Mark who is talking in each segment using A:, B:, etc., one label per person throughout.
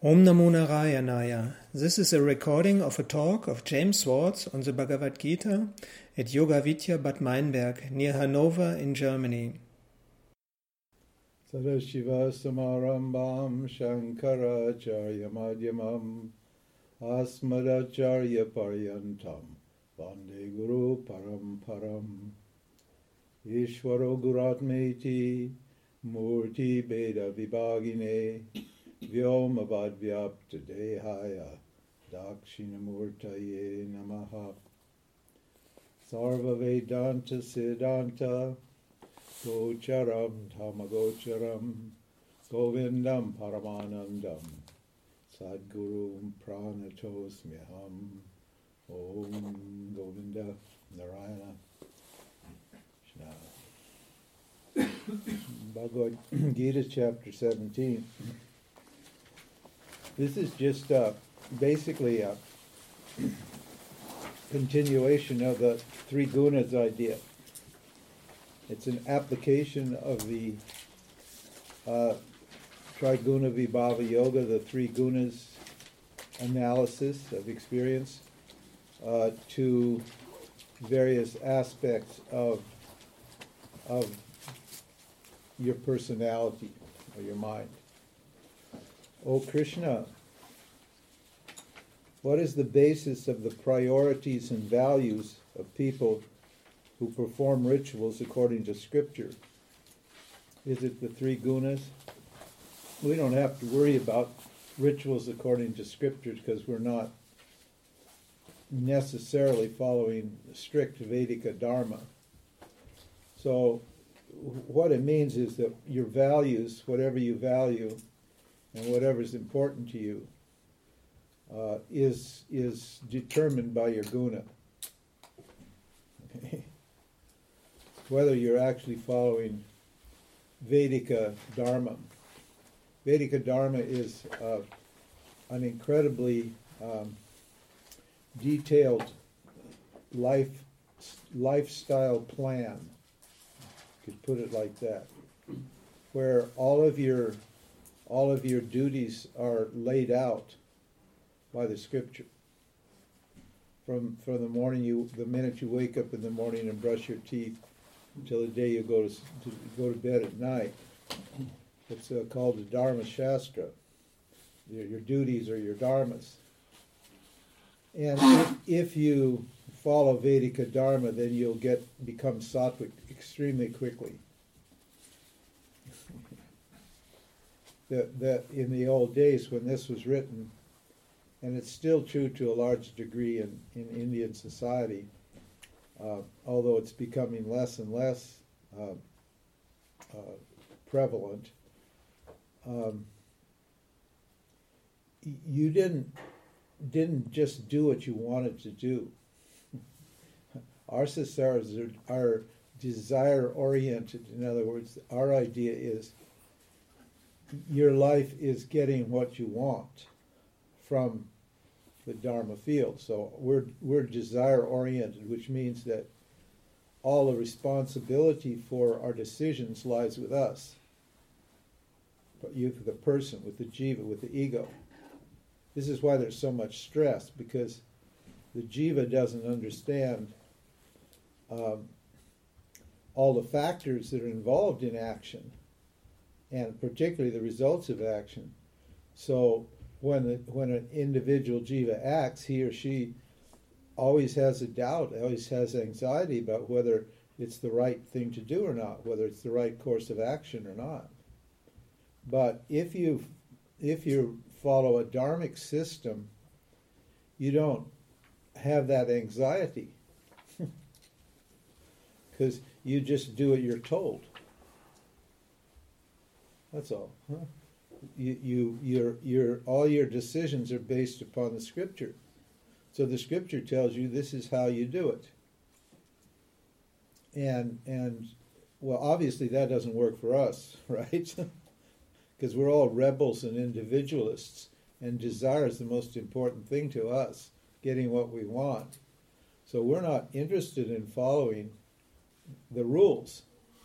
A: Om Namo Narayanaya. This is a recording of a talk of James Swartz on the Bhagavad Gita at Yoga Vidya Bad Meinberg near Hanover in Germany.
B: Sadashiva Samarambam Shankaracharya Madhyamam Asmadacharya Paryantam Vande Guru Paramparam Ishvaro Guratmeti Murti Beda Vibhagine Vyomavadvyaptadehaya Dakshinamurtaye Namaha. Sarva Vedanta Siddhanta Gocharam Tamagocharam Govindam Paramanandam Sadgurum Pranatosmyaham. Om Govinda Narayana. Bhagavad Gita chapter 17. This is just uh, basically a continuation of the three gunas idea. It's an application of the uh, Triguna Vibhaga Yoga, the three gunas analysis of experience, uh, to various aspects of of your personality or your mind. O Krishna, what is the basis of the priorities and values of people who perform rituals according to Scripture? Is it the three gunas? We don't have to worry about rituals according to Scripture because we're not necessarily following strict Vedic Dharma. So, what it means is that your values, whatever you value, and whatever is important to you, uh, is is determined by your guna. Whether you're actually following Vedika Dharma. Vedika Dharma is uh, an incredibly um, detailed life lifestyle plan You could put it like that, where all of your all of your duties are laid out by the scripture. From from the morning you the minute you wake up in the morning and brush your teeth until the day you go to, to go to bed at night. It's uh, called the Dharma Shastra. Your, your duties are your dharmas. And if, if you follow Vedic Dharma, then you'll get become sattvic extremely quickly. That, that in the old days when this was written, and it's still true to a large degree in, in Indian society, uh, although it's becoming less and less uh, uh, prevalent. Um, you didn't didn't just do what you wanted to do. Our societies are, are desire oriented. In other words, our idea is your life is getting what you want from the Dharma field. So we're we're desire oriented, which means that all the responsibility for our decisions lies with us. But you, the person, with the jiva, with the ego. This is why there's so much stress because the jiva doesn't understand um, all the factors that are involved in action, and particularly the results of action. So when when an individual jiva acts, he or she always has a doubt, always has anxiety about whether it's the right thing to do or not, whether it's the right course of action or not. But if you if you follow a dharmic system, you don't have that anxiety because you just do what you're told. That's all. Huh? You, you, your, your, all your decisions are based upon the scripture. So the scripture tells you this is how you do it. And, and well, obviously that doesn't work for us, right? because we're all rebels and individualists, and desire is the most important thing to us, getting what we want. So we're not interested in following the rules.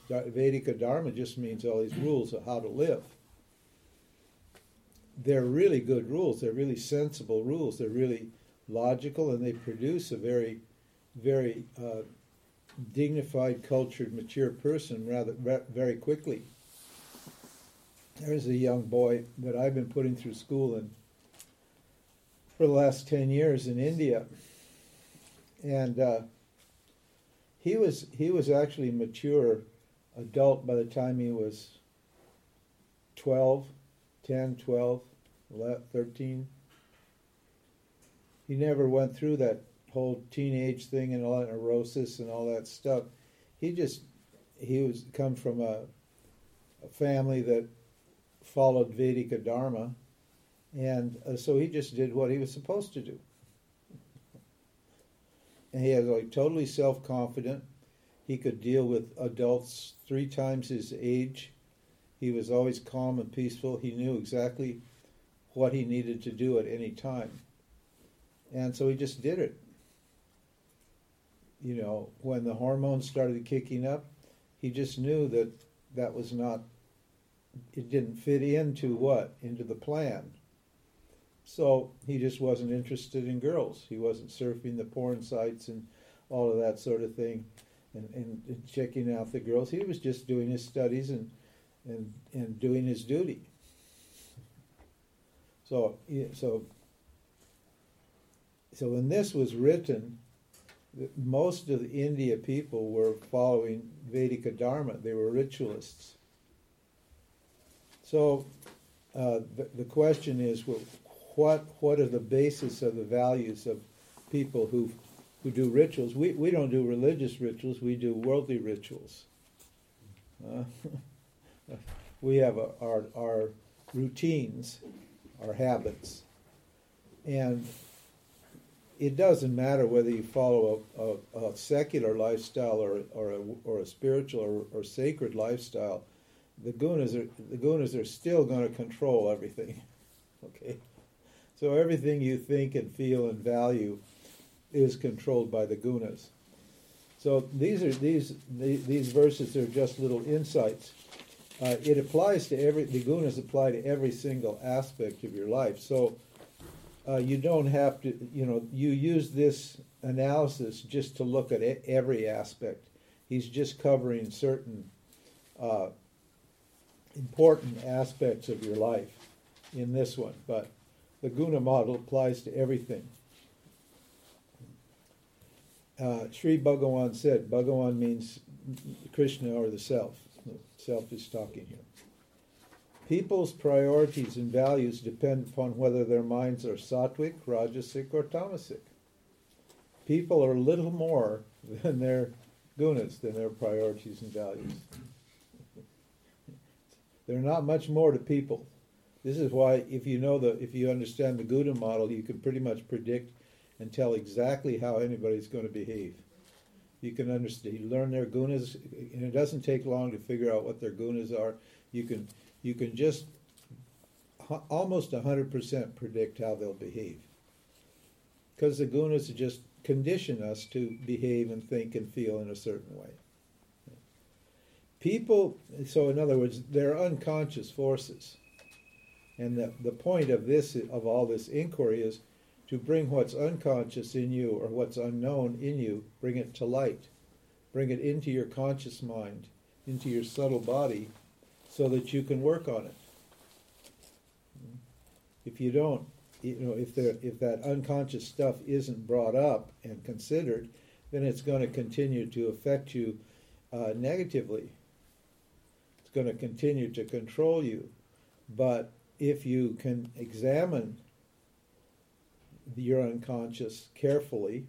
B: Vedic Dharma just means all these rules of how to live. they're really good rules. They're really sensible rules. They're really logical, and they produce a very, very uh, dignified, cultured, mature person rather very quickly. There's a young boy that I've been putting through school in for the last ten years in India, and uh, he was he was actually mature adult by the time he was 12, 10, 12, 11, 13. He never went through that whole teenage thing and all that neurosis and all that stuff. He just he was come from a, a family that followed Vedic Dharma, and uh, so he just did what he was supposed to do. And he was like totally self confident. He could deal with adults three times his age. He was always calm and peaceful. He knew exactly what he needed to do at any time. And so he just did it. You know, when the hormones started kicking up, he just knew that that was not, it didn't fit into what? Into the plan. So he just wasn't interested in girls. He wasn't surfing the porn sites and all of that sort of thing and, and, and checking out the girls. He was just doing his studies and, and, and doing his duty. So, so, so when this was written, most of the India people were following Vedic Dharma. They were ritualists. So uh, the, the question is, well, what what are the basis of the values of people who who do rituals? We we don't do religious rituals. We do worldly rituals. Uh, we have a, our our routines our habits. And it doesn't matter whether you follow a, a, a secular lifestyle or, or, a, or a spiritual or, or sacred lifestyle. The gunas are the gunas are still going to control everything. Okay, so everything you think and feel and value is controlled by the gunas. So these are these these verses are just little insights uh, it applies to every the gunas apply to every single aspect of your life. So uh, you don't have to, you know, you use this analysis just to look at every aspect. He's just covering certain uh, important aspects of your life in this one, but the guna model applies to everything. Uh, Sri Bhagavan said, Bhagavan means Krishna or the self The self is talking here. People's priorities and values depend upon whether their minds are sattvic, rajasic, or tamasic. People are little more than their gunas, than their priorities and values. They're not much more to people. This is why, if you know the, if you understand the guna model, you can pretty much predict and tell exactly how anybody's going to behave you can understand, you learn their gunas, and it doesn't take long to figure out what their gunas are. You can you can just almost 100% predict how they'll behave. Because the gunas just condition us to behave and think and feel in a certain way. People, so in other words, they're unconscious forces. And the, the point of this, of all this inquiry is to bring what's unconscious in you or what's unknown in you, bring it to light. Bring it into your conscious mind, into your subtle body, so that you can work on it. If you don't, you know, if there, if that unconscious stuff isn't brought up and considered, then it's going to continue to affect you uh, negatively. It's going to continue to control you. But if you can examine your unconscious carefully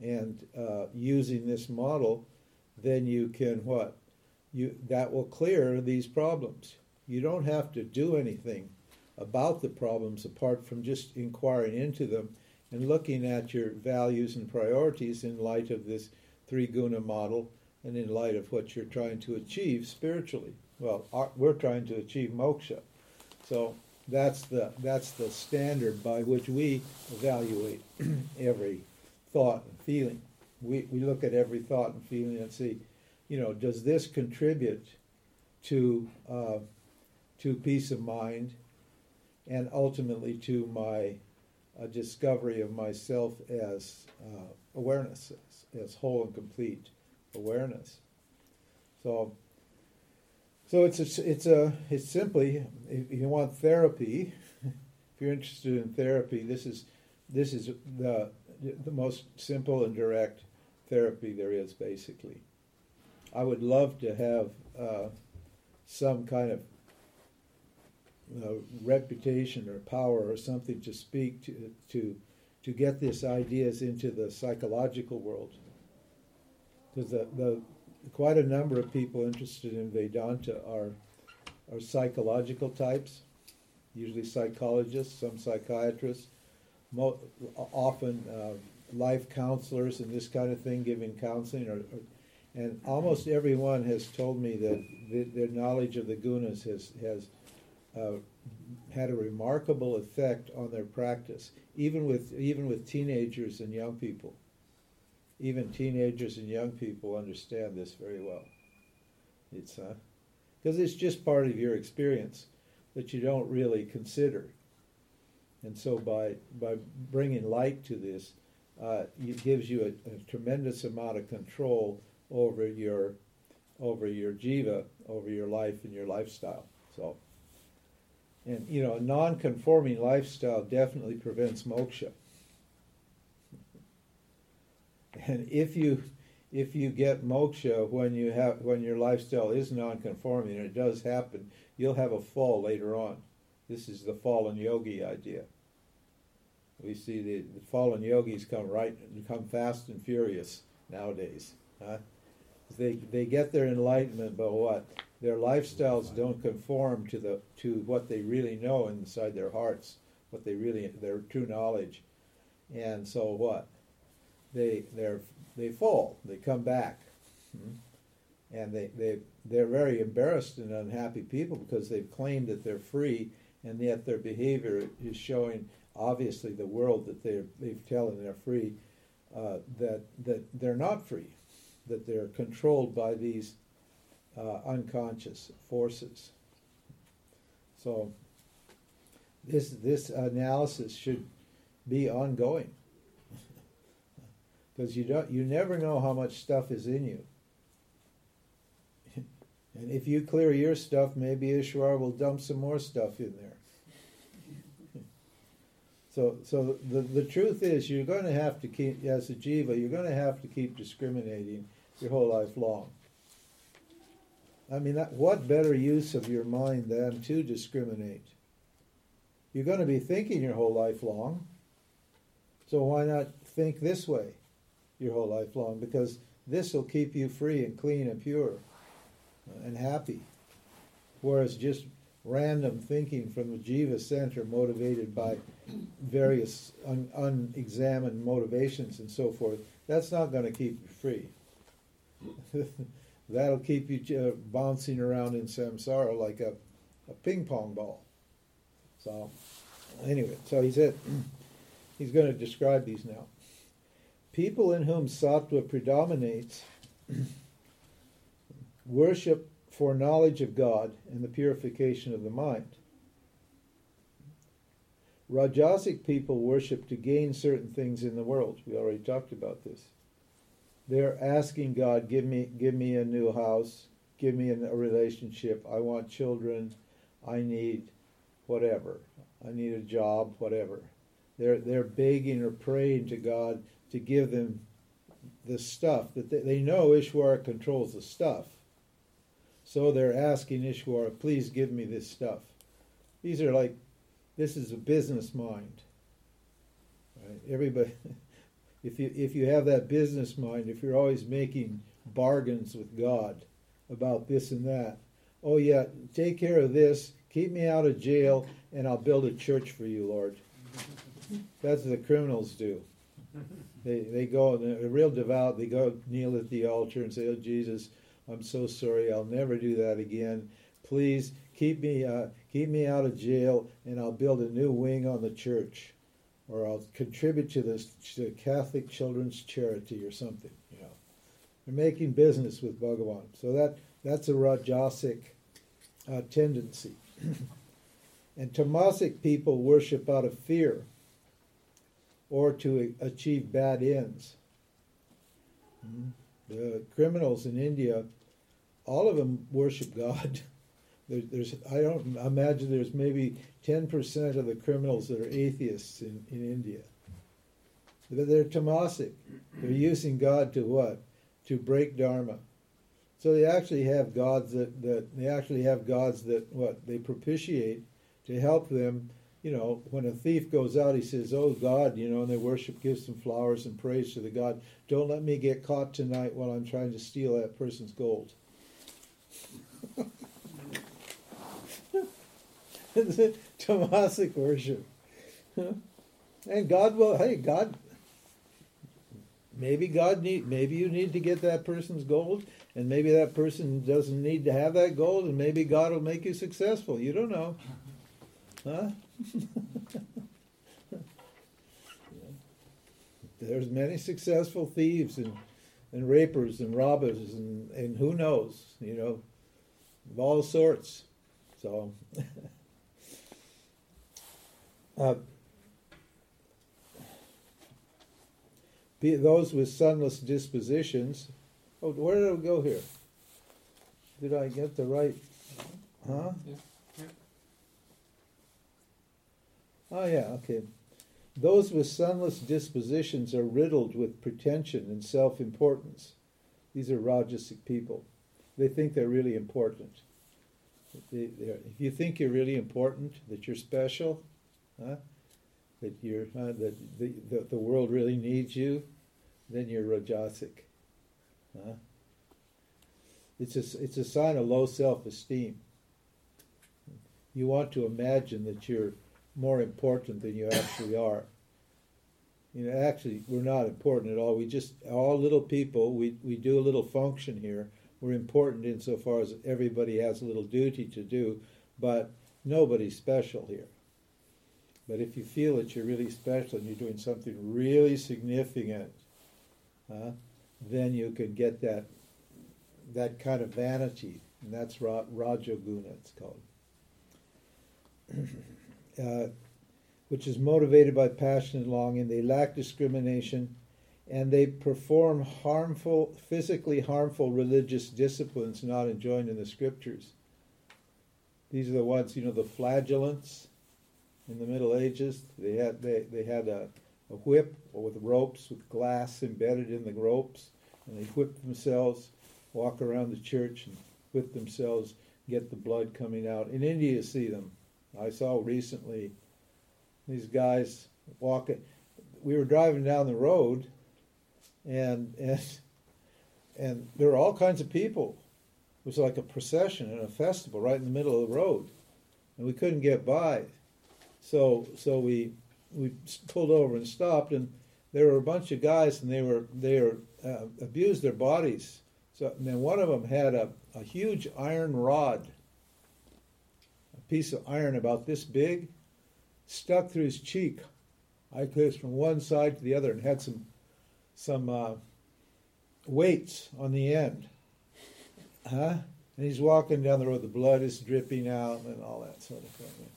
B: and uh, using this model, then you can what? You that will clear these problems. You don't have to do anything about the problems apart from just inquiring into them and looking at your values and priorities in light of this three guna model and in light of what you're trying to achieve spiritually. Well, our, we're trying to achieve moksha. So that's the that's the standard by which we evaluate every thought and feeling. We we look at every thought and feeling and see, you know, does this contribute to uh, to peace of mind? and ultimately to my uh, discovery of myself as uh, awareness, as, as whole and complete awareness. So, so it's a, it's a it's simply if you want therapy, if you're interested in therapy, this is this is the the most simple and direct therapy there is, basically. I would love to have uh, some kind of uh, reputation or power or something to speak to to to get these ideas into the psychological world. Because the, the quite a number of people interested in Vedanta are are psychological types, usually psychologists, some psychiatrists, mo- often uh, life counselors and this kind of thing, giving counseling. Or, or, and almost everyone has told me that the, their knowledge of the gunas has has uh, had a remarkable effect on their practice, even with even with teenagers and young people. Even teenagers and young people understand this very well. It's because uh, it's just part of your experience that you don't really consider. And so by by bringing light to this, uh, it gives you a, a, tremendous amount of control over your over your jiva, over your life and your lifestyle. So, and you know, a non-conforming lifestyle definitely prevents moksha. And if you if you get moksha when you have when your lifestyle is non-conforming, and it does happen, you'll have a fall later on. This is the fallen yogi idea. We see the, the fallen yogis come right come fast and furious nowadays. Huh? They they get their enlightenment, but what? Their lifestyles don't conform to the to what they really know inside their hearts, what they really their true knowledge, and so what? They they they fall. They come back, hmm? and they they they're very embarrassed and unhappy people because they've claimed that they're free, and yet their behavior is showing obviously the world that they're they've telling they're free, uh, that that they're not free, that they're controlled by these uh, unconscious forces. So this this analysis should be ongoing because you don't you never know how much stuff is in you. and if you clear your stuff, maybe Ishwar will dump some more stuff in there. So, so the, the truth is, you're going to have to keep, as a jiva, you're going to have to keep discriminating your whole life long. I mean, that, what better use of your mind than to discriminate? You're going to be thinking your whole life long, so why not think this way your whole life long? Because this will keep you free and clean and pure and happy. Whereas just random thinking from the jiva center motivated by various un- unexamined motivations and so forth, that's not going to keep you free. That'll keep you uh, bouncing around in samsara like a, a ping pong ball. So, anyway, so he said he's going to describe these now. People in whom sattva predominates worship for knowledge of God and the purification of the mind. Rajasic people worship to gain certain things in the world. We already talked about this. They're asking God, give me, give me a new house, give me a relationship. I want children. I need whatever. I need a job, whatever. They're, they're begging or praying to God to give them the stuff that they, they know Ishwara controls the stuff so they're asking Ishwara, please give me this stuff. These are like, this is a business mind. Right? Everybody, if you if you have that business mind, if you're always making bargains with God about this and that, oh yeah, take care of this, keep me out of jail, and I'll build a church for you, Lord. That's what the criminals do. They they go and they're real devout. They go kneel at the altar and say, "Oh Jesus, I'm so sorry. I'll never do that again. Please keep me uh, keep me out of jail, and I'll build a new wing on the church, or I'll contribute to this to Catholic Children's Charity or something. You know, they're making business with Bhagavan. So that that's a Rajasic uh, tendency. And Tamasic people worship out of fear or to achieve bad ends. Hmm? The criminals in India, all of them worship God. there's, I don't imagine there's maybe 10% of the criminals that are atheists in, in India. They're tamasic. They're using God to what? To break dharma. So they actually have gods that, that they actually have gods that what they propitiate to help them. You know, when a thief goes out, he says, "Oh God," you know, and they worship, give some flowers and praise to the God. Don't let me get caught tonight while I'm trying to steal that person's gold. Tamasic worship. And God will, hey, God, maybe God need, maybe you need to get that person's gold, and maybe that person doesn't need to have that gold, and maybe God will make you successful. You don't know, huh? There's many successful thieves and and rapers and robbers and and who knows, you know, of all sorts. So. uh, those with sunless dispositions. Oh, where did I go here? Did I get the right? Huh? Yeah. yeah. Oh, yeah, okay. Those with sunless dispositions are riddled with pretension and self importance. These are Rajasic people. They think they're really important. They, if you think you're really important, that you're special, huh? that you're uh, that the, the, the world really needs you, then you're rajasic. Huh? It's a, it's a sign of low self-esteem. You want to imagine that you're more important than you actually are. You know, actually, we're not important at all. We just, all little people, we, we do a little function here. We're important insofar as everybody has a little duty to do, but nobody's special here. But if you feel that you're really special and you're doing something really significant, uh, then you can get that that kind of vanity, and that's ra- Rajoguna, it's called, uh, which is motivated by passion and longing. They lack discrimination, and they perform harmful, physically harmful religious disciplines not enjoined in the scriptures. These are the ones, you know, the flagellants in the Middle Ages. They had they, they had a, a whip with ropes with glass embedded in the ropes, and they whip themselves, walk around the church and whip themselves, get the blood coming out. In India, you see them. I saw recently these guys walking. We were driving down the road, and and and there were all kinds of people. It was like a procession and a festival right in the middle of the road, and we couldn't get by. So so we we pulled over and stopped, and there were a bunch of guys, and they were they were uh, abused their bodies. So and then one of them had a, a huge iron rod, piece of iron about this big, stuck through his cheek, like this from one side to the other, and had some some uh, weights on the end. Huh? And he's walking down the road, the blood is dripping out, and all that sort of thing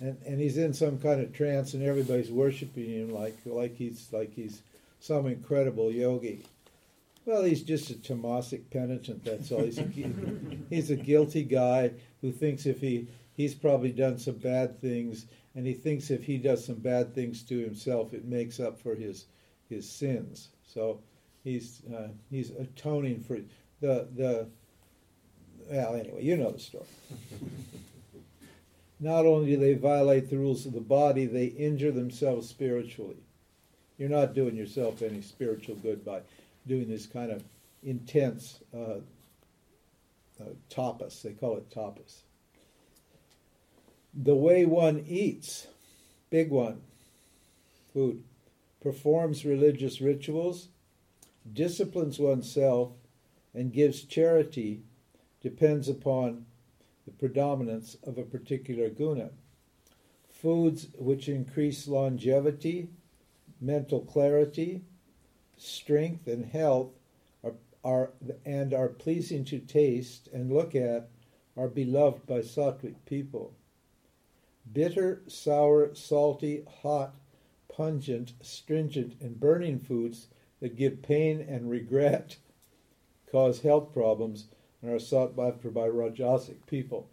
B: and and he's in some kind of trance, and everybody's worshiping him like like he's like he's some incredible yogi. Well, he's just a tamasic penitent. That's all. He's a, he's a guilty guy who thinks if he he's probably done some bad things, and he thinks if he does some bad things to himself, it makes up for his his sins. So he's uh, he's atoning for the the. Well, anyway, you know the story. not only do they violate the rules of the body, they injure themselves spiritually. You're not doing yourself any spiritual good by doing this kind of intense uh, uh, tapas. They call it tapas. The way one eats, big one, food, performs religious rituals, disciplines oneself, and gives charity depends upon the predominance of a particular guna. Foods which increase longevity, mental clarity, strength, and health are, are, and are pleasing to taste and look at are beloved by sattvic people. bitter, sour, salty, hot, pungent, stringent, and burning foods that give pain and regret, cause health problems, and are sought after by Rajasic people.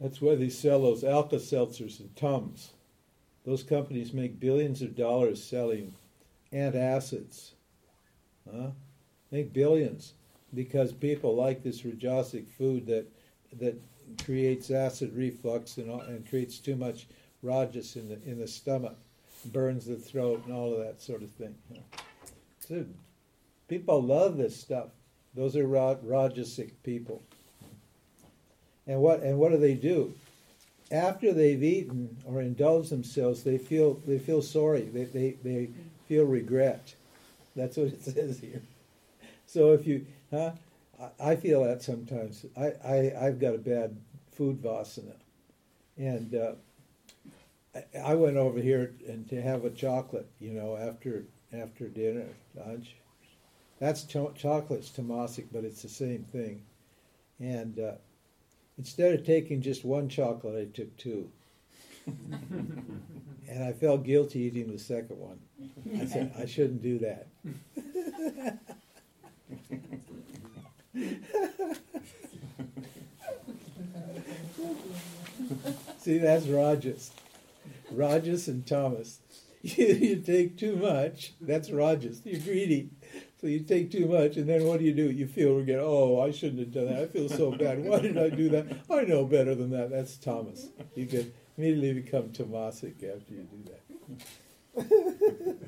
B: That's why they sell those Alka Seltzers and Tums. Those companies make billions of dollars selling antacids. Huh? Make billions because people like this Rajasic food that that creates acid reflux and, and creates too much rajas in the in the stomach, burns the throat, and all of that sort of thing. So people love this stuff. Those are rajasic people. And what and what do they do? After they've eaten or indulged themselves, they feel they feel sorry. They they, they feel regret. That's what it says here. So if you, huh? I feel that sometimes. I, I I've got a bad food vasana, and uh, I, I went over here and to have a chocolate, you know, after after dinner lunch. That's cho- chocolate's tamasic, but it's the same thing. And uh, instead of taking just one chocolate, I took two. and I felt guilty eating the second one. I said I shouldn't do that. See, that's rajas. rajas and tamas. You, you take too much, that's rajas. You're greedy. So you take too much, and then what do you do? You feel again, oh, I shouldn't have done that. I feel so bad. Why did I do that? I know better than that. That's tamas. You can immediately become Tamasic after you do that.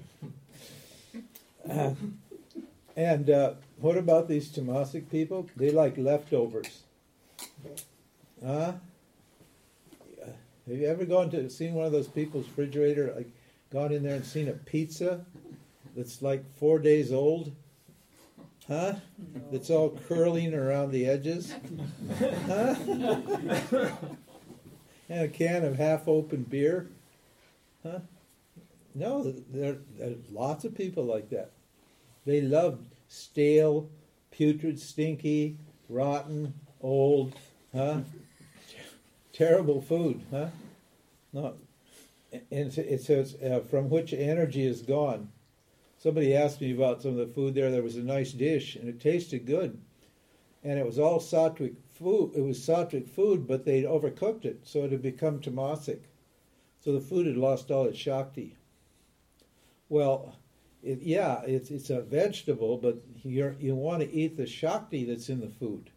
B: Uh, and uh, what about these Tamasic people? They like leftovers. Huh? Have you ever gone to seen one of those people's refrigerator, like gone in there and seen a pizza that's like four days old? Huh? That's all curling around the edges? Huh? and a can of half open beer? Huh? No, there, there are lots of people like that. They love stale, putrid, stinky, rotten, old, huh? Terrible food, huh? No, and it says uh, from which energy is gone. Somebody asked me about some of the food there. There was a nice dish, and it tasted good, and it was all sattvic food. It was sattvic food, but they'd overcooked it, so it had become tamasic. So the food had lost all its shakti. Well, it, yeah, it's it's a vegetable, but you you want to eat the shakti that's in the food.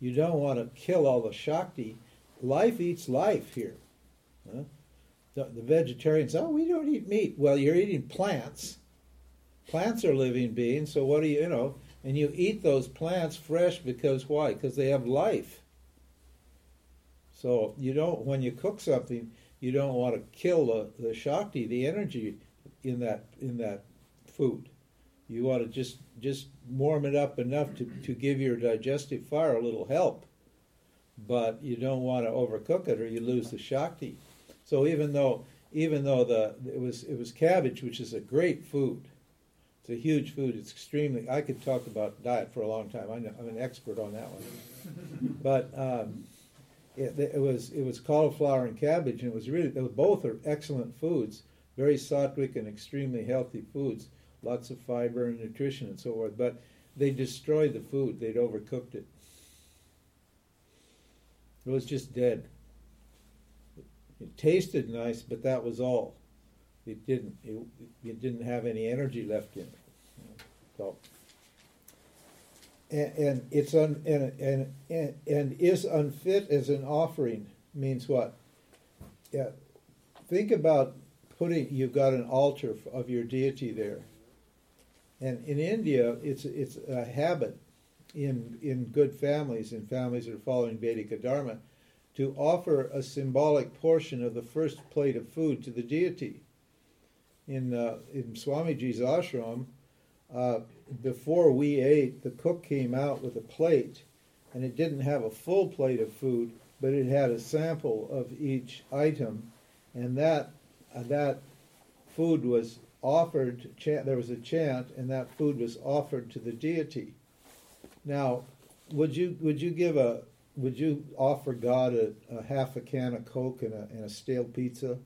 B: You don't want to kill all the shakti. Life eats life here. Huh? The, the vegetarians, oh, we don't eat meat. Well, you're eating plants. Plants are living beings, so what do you, you know, and you eat those plants fresh because why? Because they have life. So you don't, when you cook something, you don't want to kill the, the shakti, the energy in that in that food. You want to just just warm it up enough to, to give your digestive fire a little help, but you don't want to overcook it or you lose the shakti. So even though even though the it was it was cabbage, which is a great food, it's a huge food. It's extremely. I could talk about diet for a long time. I'm, I'm an expert on that one. but um, it, it, was it was cauliflower and cabbage, and it was really both are excellent foods, very sattvic and extremely healthy foods lots of fiber and nutrition and so forth. But they destroyed the food, they'd overcooked it. It was just dead. It tasted nice, but that was all. It didn't. It, it didn't have any energy left in it. So, and, and it's un, and, and, and and is unfit as an offering means what? Yeah, think about putting. You've got an altar of your deity there, and in India, it's it's a habit in in good families, in families that are following Vedic Dharma, to offer a symbolic portion of the first plate of food to the deity. In uh, in Swamiji's ashram, uh, before we ate, the cook came out with a plate, and it didn't have a full plate of food, but it had a sample of each item, and that uh, that food was offered, there was a chant, and that food was offered to the deity. Now, would you would you give a would you offer God a, a half a can of Coke and a, and a stale pizza?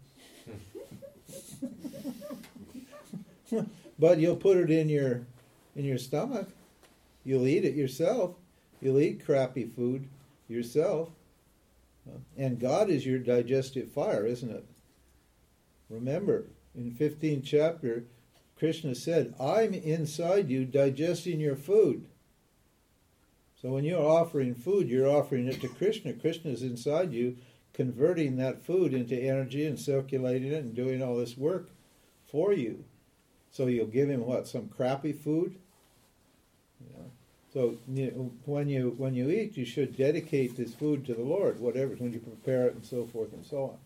B: but you'll put it in your in your stomach. You'll eat it yourself. You'll eat crappy food yourself. And God is your digestive fire, isn't it? Remember, in 15th chapter, Krishna said, I'm inside you digesting your food. So when you're offering food, you're offering it to Krishna. Krishna's inside you, converting that food into energy and circulating it and doing all this work for you. So you'll give him what? Some crappy food? So when you when you eat, you should dedicate this food to the Lord, whatever when you prepare it and so forth and so on.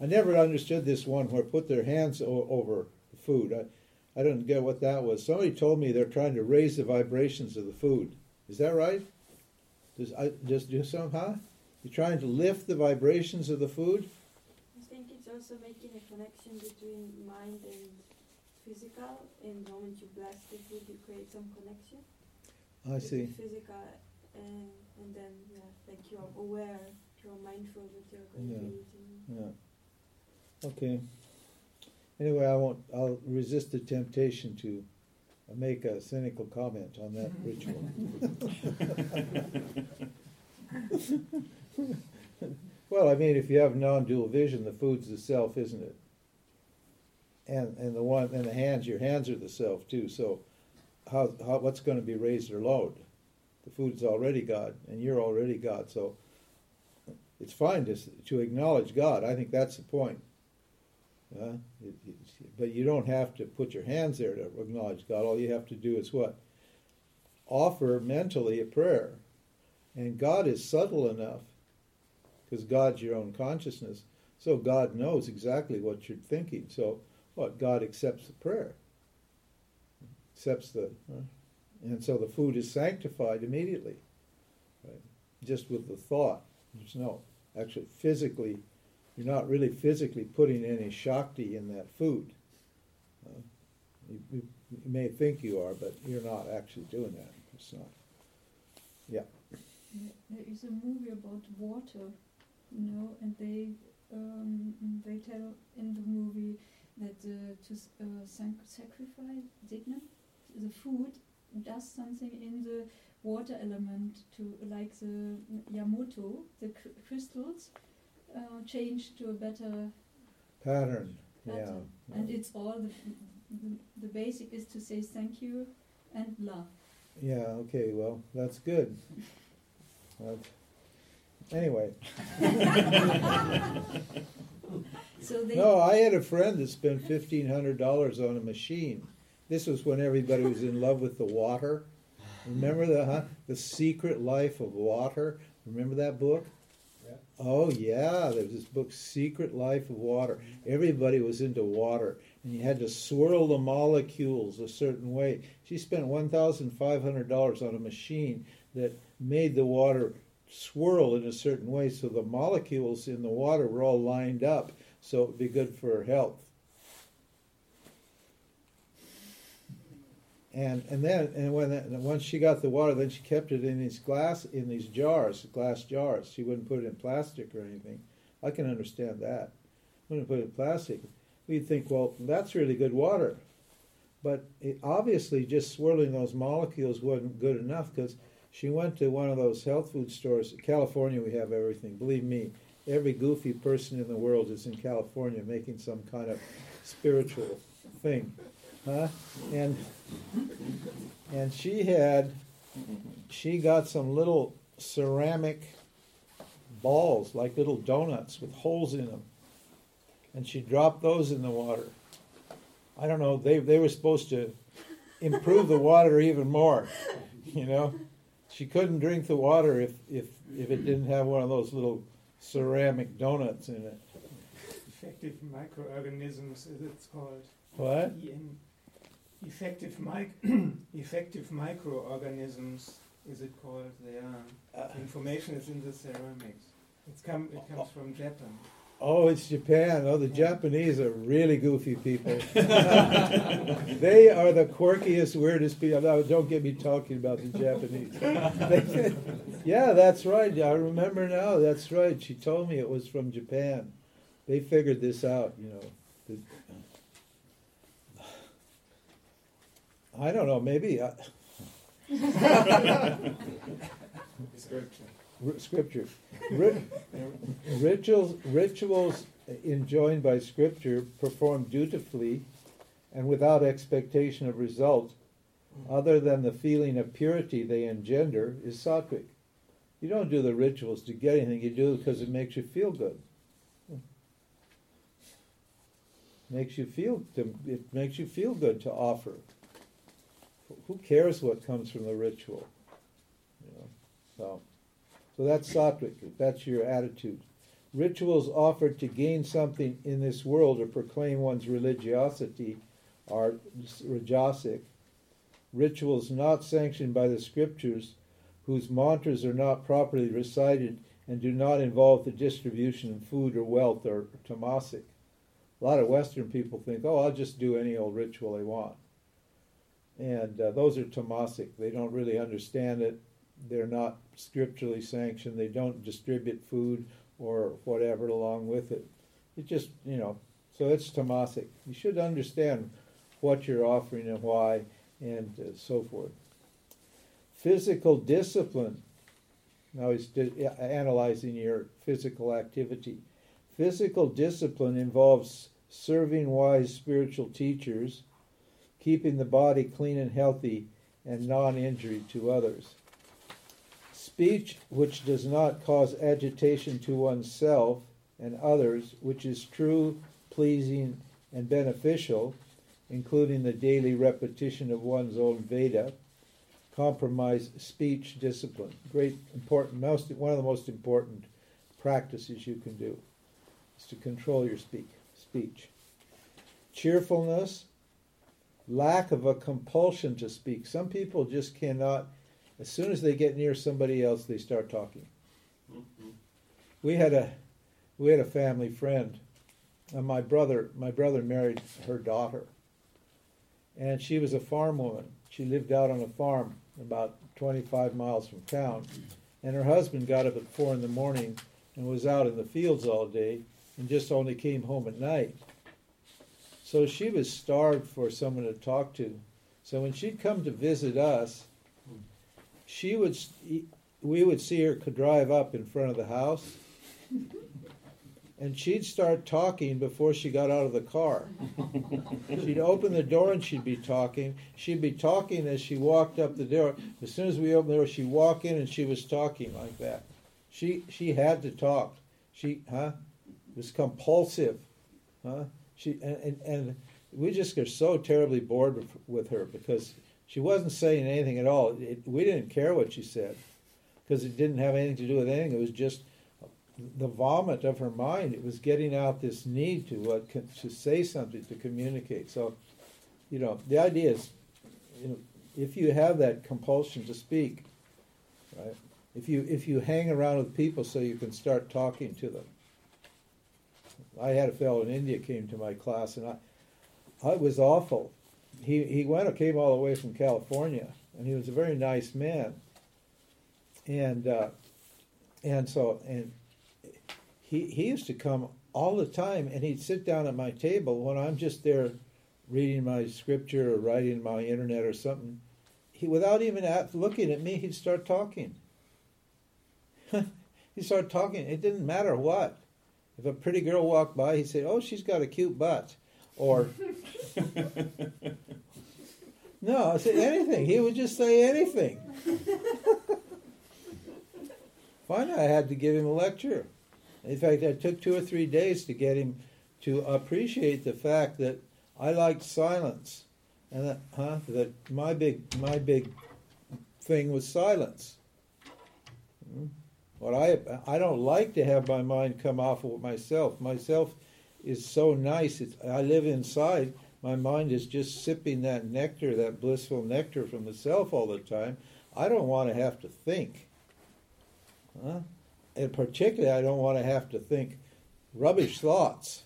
B: I never understood this one where put their hands o- over the food. I, I don't get what that was. Somebody told me they're trying to raise the vibrations of the food. Is that right? Does I just do somehow? You're trying to lift the vibrations of the food.
C: I think it's also making a connection between mind and physical, and the moment you bless it food, you create some connection.
B: I see.
C: Physical, and, and then yeah, like you're aware, you're mindful that you're going
B: yeah.
C: to be eating.
B: Yeah. Okay. Anyway, I won't. I'll resist the temptation to make a cynical comment on that ritual. well, I mean, if you have non-dual vision, the food's the self, isn't it? And and the one and the hands, your hands are the self too. So how, how what's going to be raised or lowered? The food's already God, and you're already God. So it's fine to to acknowledge God. I think that's the point. Uh, it, it, but you don't have to put your hands there to acknowledge God. All you have to do is what? Offer mentally a prayer. And God is subtle enough, because God's your own consciousness, so God knows exactly what you're thinking. So, what? God accepts the prayer accepts the, and so the food is sanctified immediately, right? Just with the thought. There's no actually physically, you're not really physically putting any shakti in that food. Uh, you, you, you, may think you are, but you're not actually doing that. It's not. Yeah.
D: There is a movie about water, you know, and they um, they tell in the movie that uh, to uh, sacrifice Dignan the food does something in the water element to like the Emoto, the cr crystals uh, change to a better
B: pattern. Better.
D: Yeah. And it's all the, the, the basic is to say thank you and love.
B: Yeah. Okay. Well, that's good. anyway.
D: so
B: no, I had a friend that spent fifteen hundred dollars on a machine this was when everybody was in love with the water. Remember the huh? the Secret Life of Water? Remember that book?
E: Yeah.
B: Oh yeah, there was this book, Secret Life of Water. Everybody was into water, and you had to swirl the molecules a certain way. She spent one thousand five hundred dollars on a machine that made the water swirl in a certain way, so the molecules in the water were all lined up, so it would be good for her health. and and then and when and once she got the water, then she kept it in these glass in these jars, glass jars. She wouldn't put it in plastic or anything. I can understand that. Wouldn't put it in plastic. We'd think, well, that's really good water, but it, obviously just swirling those molecules wasn't good enough because she went to one of those health food stores. In California, we have everything. Believe me, every goofy person in the world is in California making some kind of spiritual thing. Huh? And and she had she got some little ceramic balls like little donuts with holes in them. And she dropped those in the water. I don't know, they they were supposed to improve the water even more. You know? She couldn't drink the water if, if if it didn't have one of those little ceramic donuts in it.
A: Effective microorganisms, as it's called.
B: What?
A: effective, mic effective microorganisms, is it called? There. Uh, Information is in the ceramics. It's come, it comes from Japan.
B: Oh, it's Japan. Oh, the Japanese are really goofy people. they are the quirkiest, weirdest people. No, don't get me talking about the Japanese. yeah, that's right. I remember now. That's right. She told me it was from Japan. They figured this out, you know. I don't know. Maybe. Uh, I,
E: Scripture.
B: rituals, rituals enjoined by Scripture performed dutifully and without expectation of result, other than the feeling of purity they engender, is sattvic. You don't do the rituals to get anything, you do it because it makes you feel good. Makes you feel it makes you feel good to offer. Who cares what comes from the ritual? You know, so. So that's sattvic, that's your attitude. Rituals offered to gain something in this world or proclaim one's religiosity are rajasic. Rituals not sanctioned by the scriptures, whose mantras are not properly recited and do not involve the distribution of food or wealth, are tamasic. A lot of Western people think, oh, I'll just do any old ritual I want. And uh, those are tamasic. They don't really understand it they're not scripturally sanctioned. They don't distribute food or whatever along with it. It just, you know, so it's tamasic. You should understand what you're offering and why and uh, so forth. Physical discipline. Now he's di- analyzing your physical activity. Physical discipline involves serving wise spiritual teachers, keeping the body clean and healthy, and non injury to others. Speech which does not cause agitation to oneself and others, which is true, pleasing, and beneficial, including the daily repetition of one's own Veda, compromise speech discipline. Great, important, most, one of the most important practices you can do is to control your speak, speech. Cheerfulness, lack of a compulsion to speak. Some people just cannot as soon as they get near somebody else, they start talking. Mm-hmm. We had a we had a family friend, and my brother my brother married her daughter, and she was a farm woman. She lived out on a farm about 25 miles from town, and her husband got up at four in the morning and was out in the fields all day, and just only came home at night. So she was starved for someone to talk to. So when she'd come to visit us, she would, we would see her Could drive up in front of the house, and she'd start talking before she got out of the car. she'd open the door and she'd be talking. She'd be talking as she walked up the door. As soon as we opened the door, she'd walk in and she was talking like that. She she had to talk. She huh? Was compulsive, huh? She and, and, and we just got so terribly bored with her because she wasn't saying anything at all. It, we didn't care what she said because it didn't have anything to do with anything. It was just the vomit of her mind. It was getting out this need to uh, to say something, to communicate. So, you know, the idea is, you know, if you have that compulsion to speak, right? If you if you hang around with people so you can start talking to them. I had a fellow in India came to my class, and I, I was awful he he went or came all the way from California, and he was a very nice man. And uh, and so and he he used to come all the time, and he'd sit down at my table when I'm just there reading my scripture or writing my internet or something. He without even at, looking at me, he'd start talking. he'd start talking. It didn't matter what. If a pretty girl walked by, he'd say, "Oh, she's got a cute butt," or no, I said anything. He would just say anything. Finally, I had to give him a lecture. In fact, it took two or three days to get him to appreciate the fact that I liked silence, and that, huh, that my big my big thing was silence. Hmm? What I I don't like to have my mind come off of myself. Myself is so nice. It's, I live inside. My mind is just sipping that nectar, that blissful nectar from the self all the time. I don't want to have to think. Huh? And particularly, I don't want to have to think rubbish thoughts.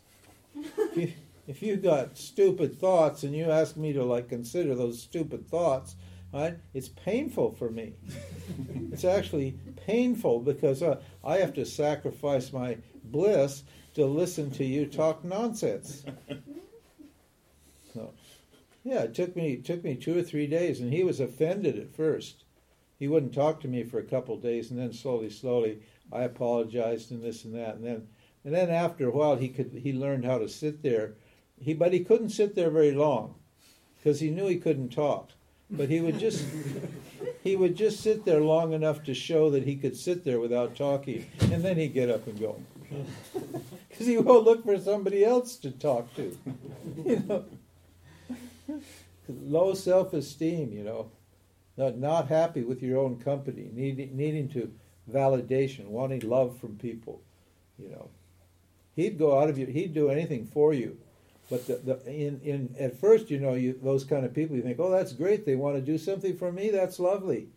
B: If you, if you got stupid thoughts and you ask me to like consider those stupid thoughts, right? It's painful for me. it's actually painful because uh, I have to sacrifice my bliss to listen to you talk nonsense. Yeah, it took me it took me two or three days, and he was offended at first. He wouldn't talk to me for a couple of days, and then slowly, slowly, I apologized and this and that, and then and then after a while, he could he learned how to sit there. He but he couldn't sit there very long because he knew he couldn't talk. But he would just he would just sit there long enough to show that he could sit there without talking, and then he'd get up and go. Because he will look for somebody else to talk to. You know, low self-esteem. You know, not not happy with your own company, needing needing to validation, wanting love from people. You know, he'd go out of you. He'd do anything for you. But the, the, in, in at first, you know, you, those kind of people, you think, oh, that's great. They want to do something for me. That's lovely.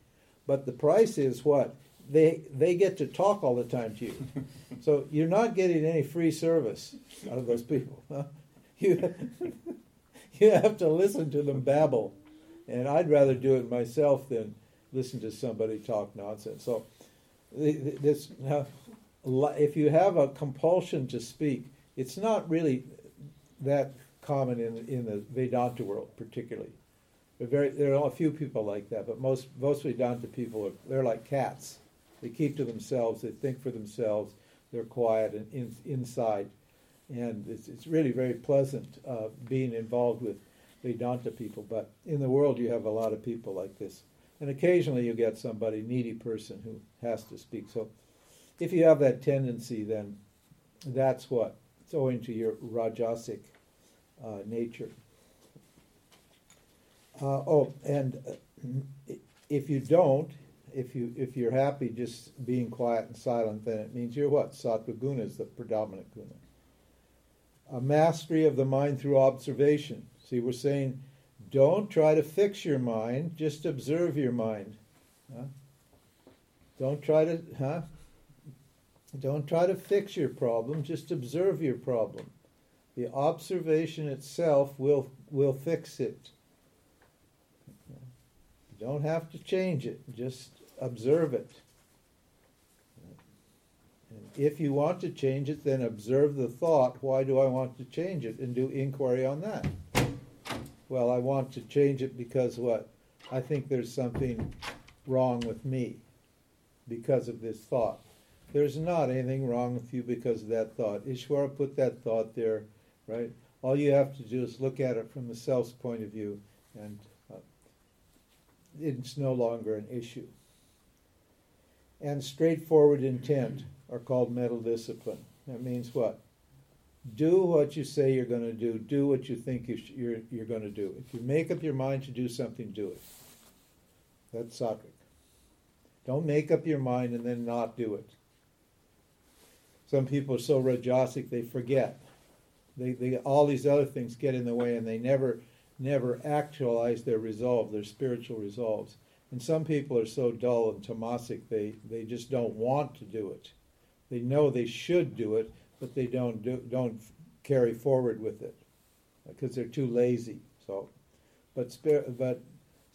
B: But the price is what they they get to talk all the time to you. so you're not getting any free service out of those people. Huh? You you have to listen to them babble, and I'd rather do it myself than listen to somebody talk nonsense. So this now, if you have a compulsion to speak, it's not really that common in in the Vedanta world, particularly. Very, there are a few people like that, but most most Vedanta people are they're like cats. They keep to themselves. They think for themselves. They're quiet and in, inside, and it's it's really very pleasant uh, being involved with Vedanta people. But in the world, you have a lot of people like this, and occasionally you get somebody needy person who has to speak. So, if you have that tendency, then that's what it's owing to your rajasic uh, nature. Uh, oh, and uh, if you don't, if you if you're happy just being quiet and silent, then it means you're what? Sattva guna is the predominant guna. A mastery of the mind through observation. See, we're saying, don't try to fix your mind, just observe your mind. Huh? Don't try to, huh? Don't try to fix your problem, just observe your problem. The observation itself will will fix it. You don't have to change it, just observe it. If you want to change it, then observe the thought, why do I want to change it? And do inquiry on that. Well, I want to change it because what? I think there's something wrong with me because of this thought. There's not anything wrong with you because of that thought. Ishwara put that thought there, right? All you have to do is look at it from the self's point of view, and uh, it's no longer an issue and straightforward intent are called mental discipline. That means what? Do what you say you're going to do. Do what you think you sh- you're, you're going to do. If you make up your mind to do something, do it. That's sattvic. Don't make up your mind and then not do it. Some people are so rajasic they forget. They, they all these other things get in the way and they never never actualize their resolve, their spiritual resolves. And some people are so dull and tamasic they, they just don't want to do it. They know they should do it, but they don't do, don't carry forward with it because they're too lazy. So, but but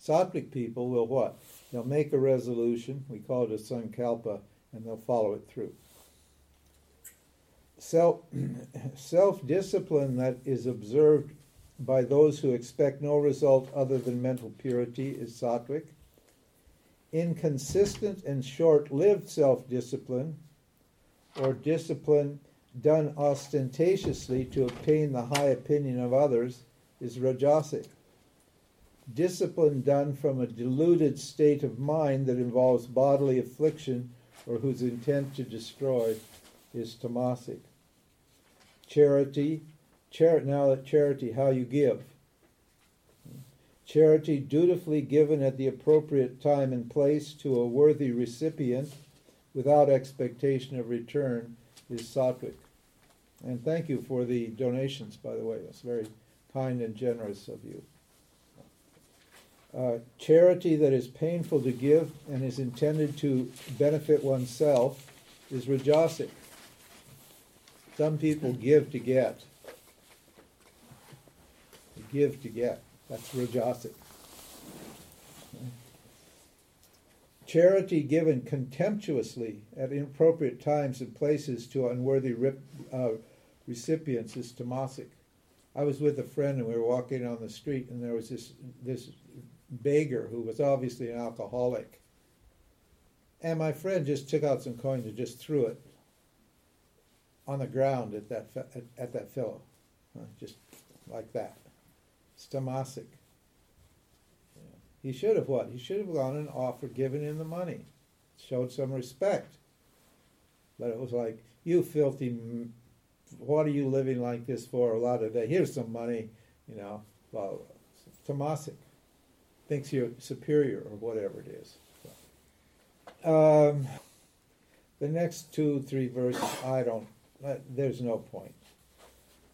B: sattvic people will what? They'll make a resolution. We call it a sankalpa, and they'll follow it through. Self self discipline that is observed by those who expect no result other than mental purity is sattvic inconsistent and short lived self discipline, or discipline done ostentatiously to obtain the high opinion of others, is rajasic. Discipline done from a deluded state of mind that involves bodily affliction or whose intent to destroy is tamasic. Charity, char- now that charity, how you give Charity dutifully given at the appropriate time and place to a worthy recipient without expectation of return is sattvic. And thank you for the donations, by the way. That's very kind and generous of you. Uh, charity that is painful to give and is intended to benefit oneself is rajasic. Some people give to get. Give to get. That's rajasic. Charity given contemptuously at inappropriate times and places to unworthy rip, uh, recipients is tamasic. I was with a friend and we were walking on the street and there was this this beggar who was obviously an alcoholic. And my friend just took out some coins and just threw it on the ground at that at, at that fellow, just like that. It's tamasic. He should have what? He should have gone and offered, given him the money, showed some respect. But it was like, you filthy, what are you living like this for a lot of day? Here's some money, you know. Well, tamasic thinks you're superior or whatever it is. Um, the next two, three verses, I don't. Uh, there's no point.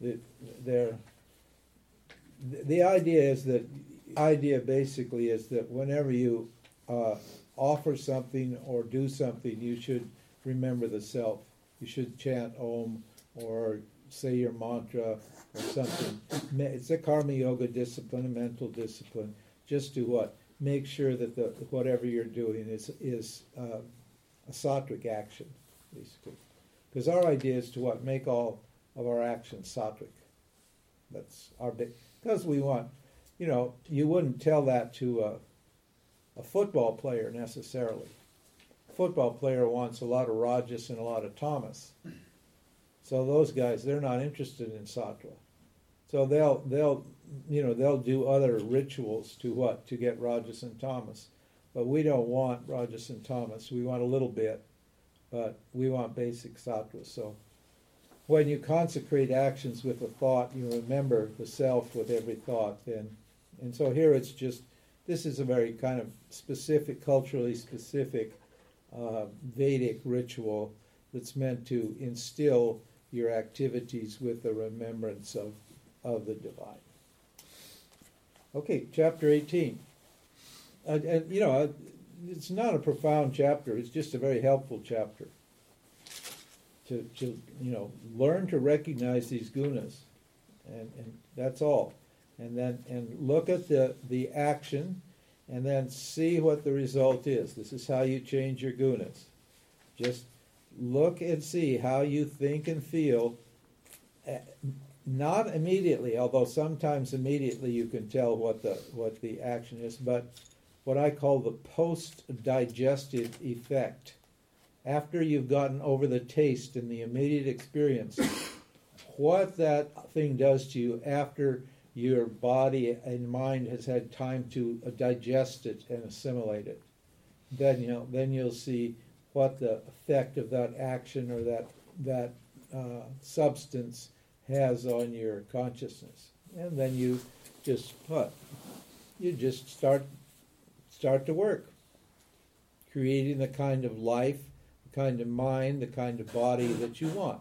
B: There. The, the idea is that idea basically is that whenever you uh, offer something or do something, you should remember the self. You should chant Om or say your mantra or something. It's a karma yoga discipline, a mental discipline. Just to what? Make sure that the whatever you're doing is is uh, a sattvic action, basically. Because our idea is to what? Make all of our actions sattvic. That's our. Because we want you know, you wouldn't tell that to a, a football player necessarily. A football player wants a lot of rajas and a lot of tamas. So those guys, they're not interested in sattva. So they'll they'll you know they'll do other rituals to what to get rajas and tamas, but we don't want rajas and tamas. We want a little bit, but we want basic sattva. So when you consecrate actions with a thought, you remember the self with every thought. Then and so here it's just, this is a very kind of specific, culturally specific uh, Vedic ritual that's meant to instill your activities with the remembrance of, of the divine. Okay, chapter 18. Uh, and, you know, it's not a profound chapter, it's just a very helpful chapter. To, to you know, learn to recognize these gunas, and, and that's all and then and look at the, the action and then see what the result is. This is how you change your gunas. Just look and see how you think and feel. Not immediately, although sometimes immediately you can tell what the what the action is, but what I call the post digestive effect. After you've gotten over the taste and the immediate experience, what that thing does to you after your body and mind has had time to digest it and assimilate it. Then you know, then you'll see what the effect of that action or that that uh, substance has on your consciousness, and then you just what you just start start to work, creating the kind of life, the kind of mind, the kind of body that you want.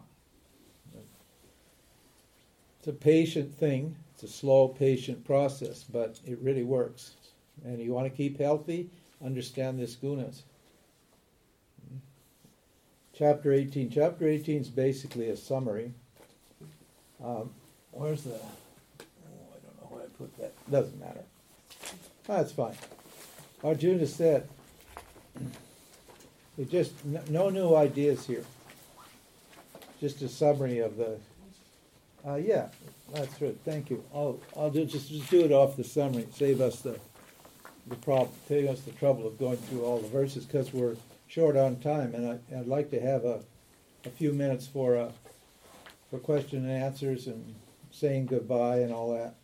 B: It's a patient thing it's a slow, patient process, but it really works. And you want to keep healthy, understand this gunas. Chapter 18. Chapter 18 is basically a summary. Um, where's the. Oh, I don't know where I put that. Doesn't matter. That's fine. Arjuna said, it just no new ideas here. Just a summary of the. Uh, yeah, that's right. Thank you. I'll I'll do just just do it off the summary. Save us the the problem. Save us the trouble of going through all the verses because we're short on time, and I, would like to have a a few minutes for uh, for question and answers and saying goodbye and all that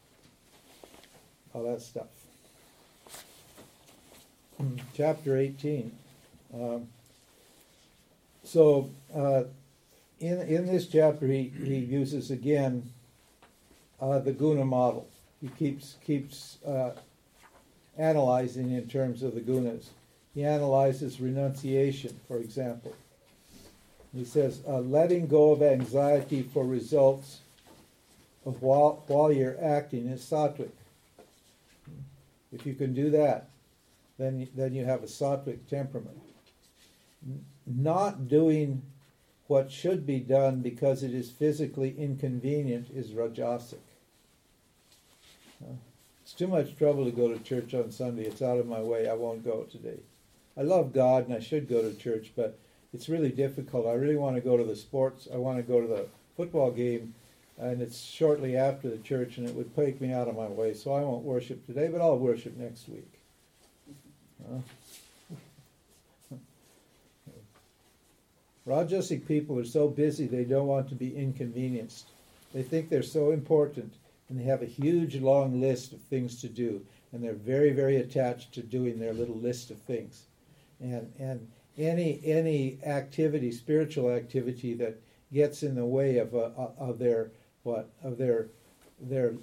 B: all that stuff. Chapter eighteen. Um, so uh, in in this chapter, he, he uses again uh, the guna model. He keeps keeps uh, analyzing in terms of the gunas. He analyzes renunciation, for example. He says, uh, letting go of anxiety for results of while, while you're acting is sattvic. If you can do that, then, then you have a sattvic temperament. Not doing what should be done because it is physically inconvenient is rajasic. It's too much trouble to go to church on Sunday. It's out of my way. I won't go today. I love God and I should go to church, but it's really difficult. I really want to go to the sports. I want to go to the football game, and it's shortly after the church, and it would take me out of my way. So I won't worship today, but I'll worship next week. Uh, Rajasic people are so busy they don't want to be inconvenienced. They think they're so important and they have a huge long list of things to do and they're very very attached to doing their little list of things. And and any any activity, spiritual activity that gets in the way of a, of their what of their their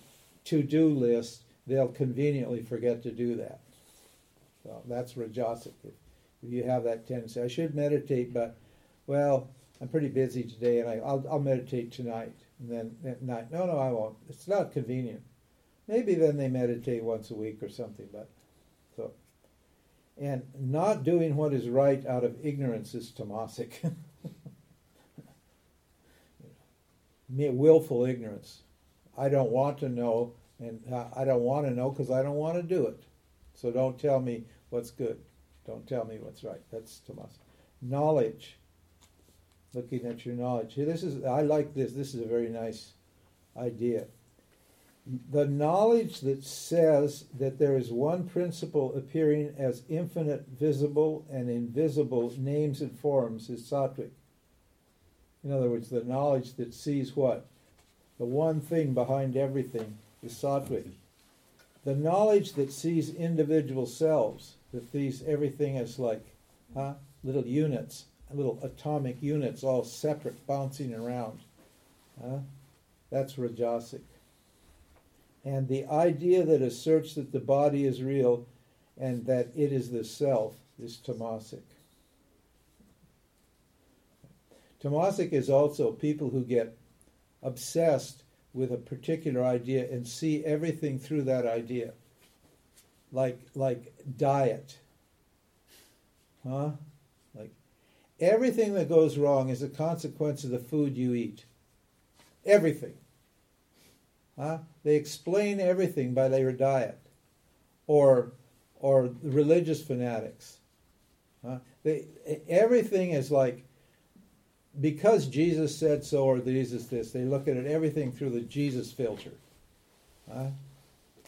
B: to-do list, they'll conveniently forget to do that. So that's rajasic. If you have that tendency, I should meditate, but well, I'm pretty busy today, and I, will I'll meditate tonight. And then at night, no, no, I won't. It's not convenient. Maybe then they meditate once a week or something, but so. And not doing what is right out of ignorance is tamasic. willful ignorance. I don't want to know, and I don't want to know because I don't want to do it. So don't tell me what's good. Don't tell me what's right. That's tamasic. Knowledge looking at your knowledge. This is I like this. This is a very nice idea. The knowledge that says that there is one principle appearing as infinite, visible, and invisible names and forms is sattvic. In other words, the knowledge that sees what? The one thing behind everything is sattvic. The knowledge that sees individual selves, that sees everything as like huh, little units, little atomic units all separate bouncing around. That's Rajasic. And the idea that asserts that the body is real and that it is the self is Tamasic. Tamasic is also people who get obsessed with a particular idea and see everything through that idea. Like like diet. Huh? Everything that goes wrong is a consequence of the food you eat. Everything. Huh? They explain everything by their diet, or or religious fanatics. Huh? They, everything is like because Jesus said so or Jesus this. They look at it everything through the Jesus filter. Huh?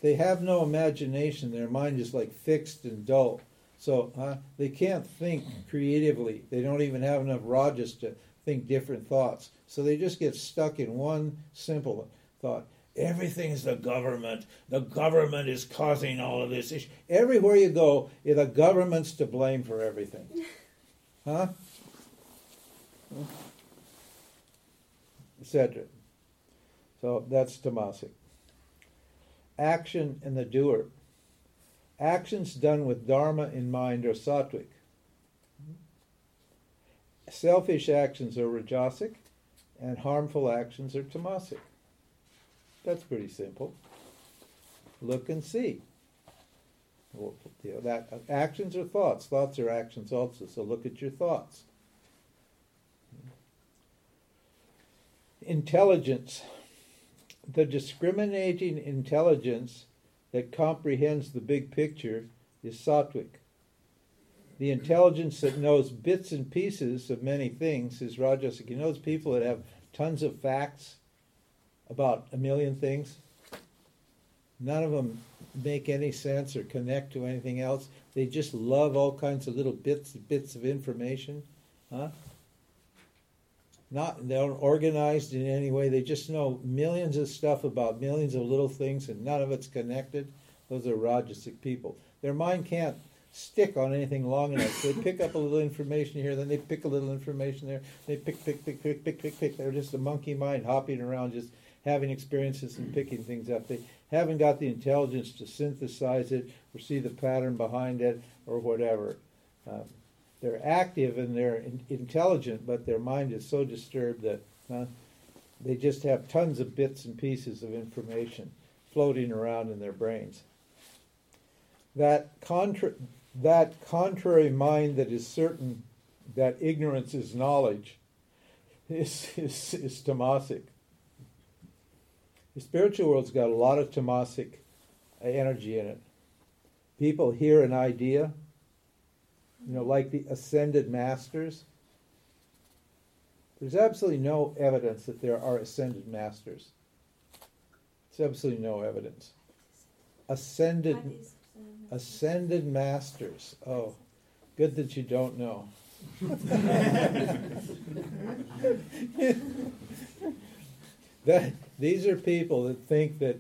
B: They have no imagination. Their mind is like fixed and dull. So uh, they can't think creatively. They don't even have enough rajas to think different thoughts. So they just get stuck in one simple thought. Everything's the government. The government is causing all of this issue. Everywhere you go, the government's to blame for everything. Huh? Etc. So that's tamasic. Action and the doer. Actions done with Dharma in mind are sattvic. Selfish actions are rajasic, and harmful actions are tamasic. That's pretty simple. Look and see. Well, you know, that actions are thoughts. Thoughts are actions also. So look at your thoughts. Intelligence. The discriminating intelligence that comprehends the big picture is sattvic. The intelligence that knows bits and pieces of many things is rajasic. You know those people that have tons of facts about a million things? None of them make any sense or connect to anything else. They just love all kinds of little bits bits of information. Huh? Not they're organized in any way. They just know millions of stuff about millions of little things, and none of it's connected. Those are Rajasic people. Their mind can't stick on anything long enough. They pick up a little information here, then they pick a little information there. They pick, pick, pick, pick, pick, pick, pick. They're just a monkey mind hopping around, just having experiences and picking things up. They haven't got the intelligence to synthesize it or see the pattern behind it or whatever. Um, they're active and they're in, intelligent, but their mind is so disturbed that uh, they just have tons of bits and pieces of information floating around in their brains. That, contra- that contrary mind that is certain that ignorance is knowledge is, is, is tamasic. The spiritual world's got a lot of tamasic energy in it. People hear an idea, you know, like the ascended masters. There's absolutely no evidence that there are ascended masters. There's absolutely no evidence. Ascended ascended masters. Oh, good that you don't know. that these are people that think that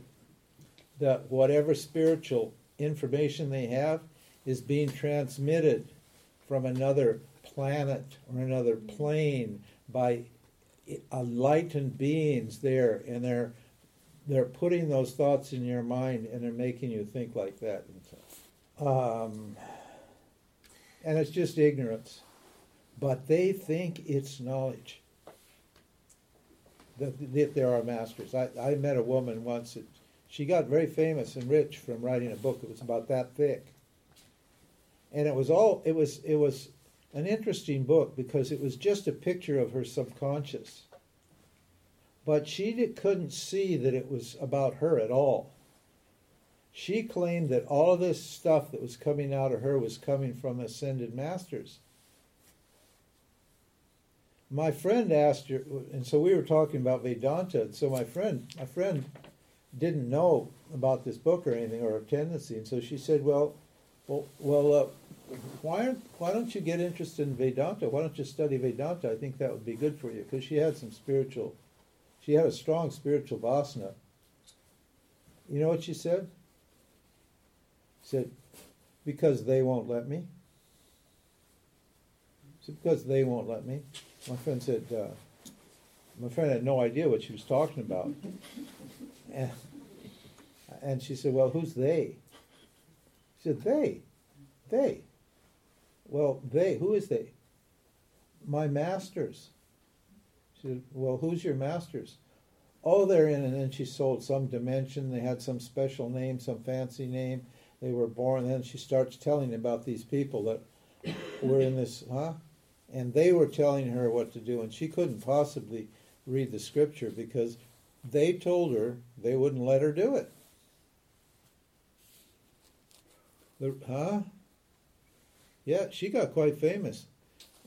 B: that whatever spiritual information they have is being transmitted from another planet or another plane by enlightened beings there and they're they're putting those thoughts in your mind and they're making you think like that um, and it's just ignorance. But they think it's knowledge that, that there are masters. I, I met a woman once that she got very famous and rich from writing a book that was about that thick and it was all it was it was an interesting book because it was just a picture of her subconscious. But she did, couldn't see that it was about her at all. She claimed that all of this stuff that was coming out of her was coming from ascended masters. My friend asked her and so we were talking about vedanta and so my friend my friend didn't know about this book or anything or a tendency, and so she said, "Well, well, well, uh, why why don't you get interested in Vedanta? Why don't you study Vedanta? I think that would be good for you." Because she had some spiritual, she had a strong spiritual vasana. You know what she said? She said, "Because they won't let me." She said, "Because they won't let me." My friend said. Uh, my friend had no idea what she was talking about. And, and she said, Well, who's they? She said, They. They. Well, they. Who is they? My masters. She said, Well, who's your masters? Oh, they're in. And then she sold some dimension. They had some special name, some fancy name. They were born. Then she starts telling about these people that were in this, huh? And they were telling her what to do. And she couldn't possibly read the scripture because they told her they wouldn't let her do it. The, huh? Yeah, she got quite famous,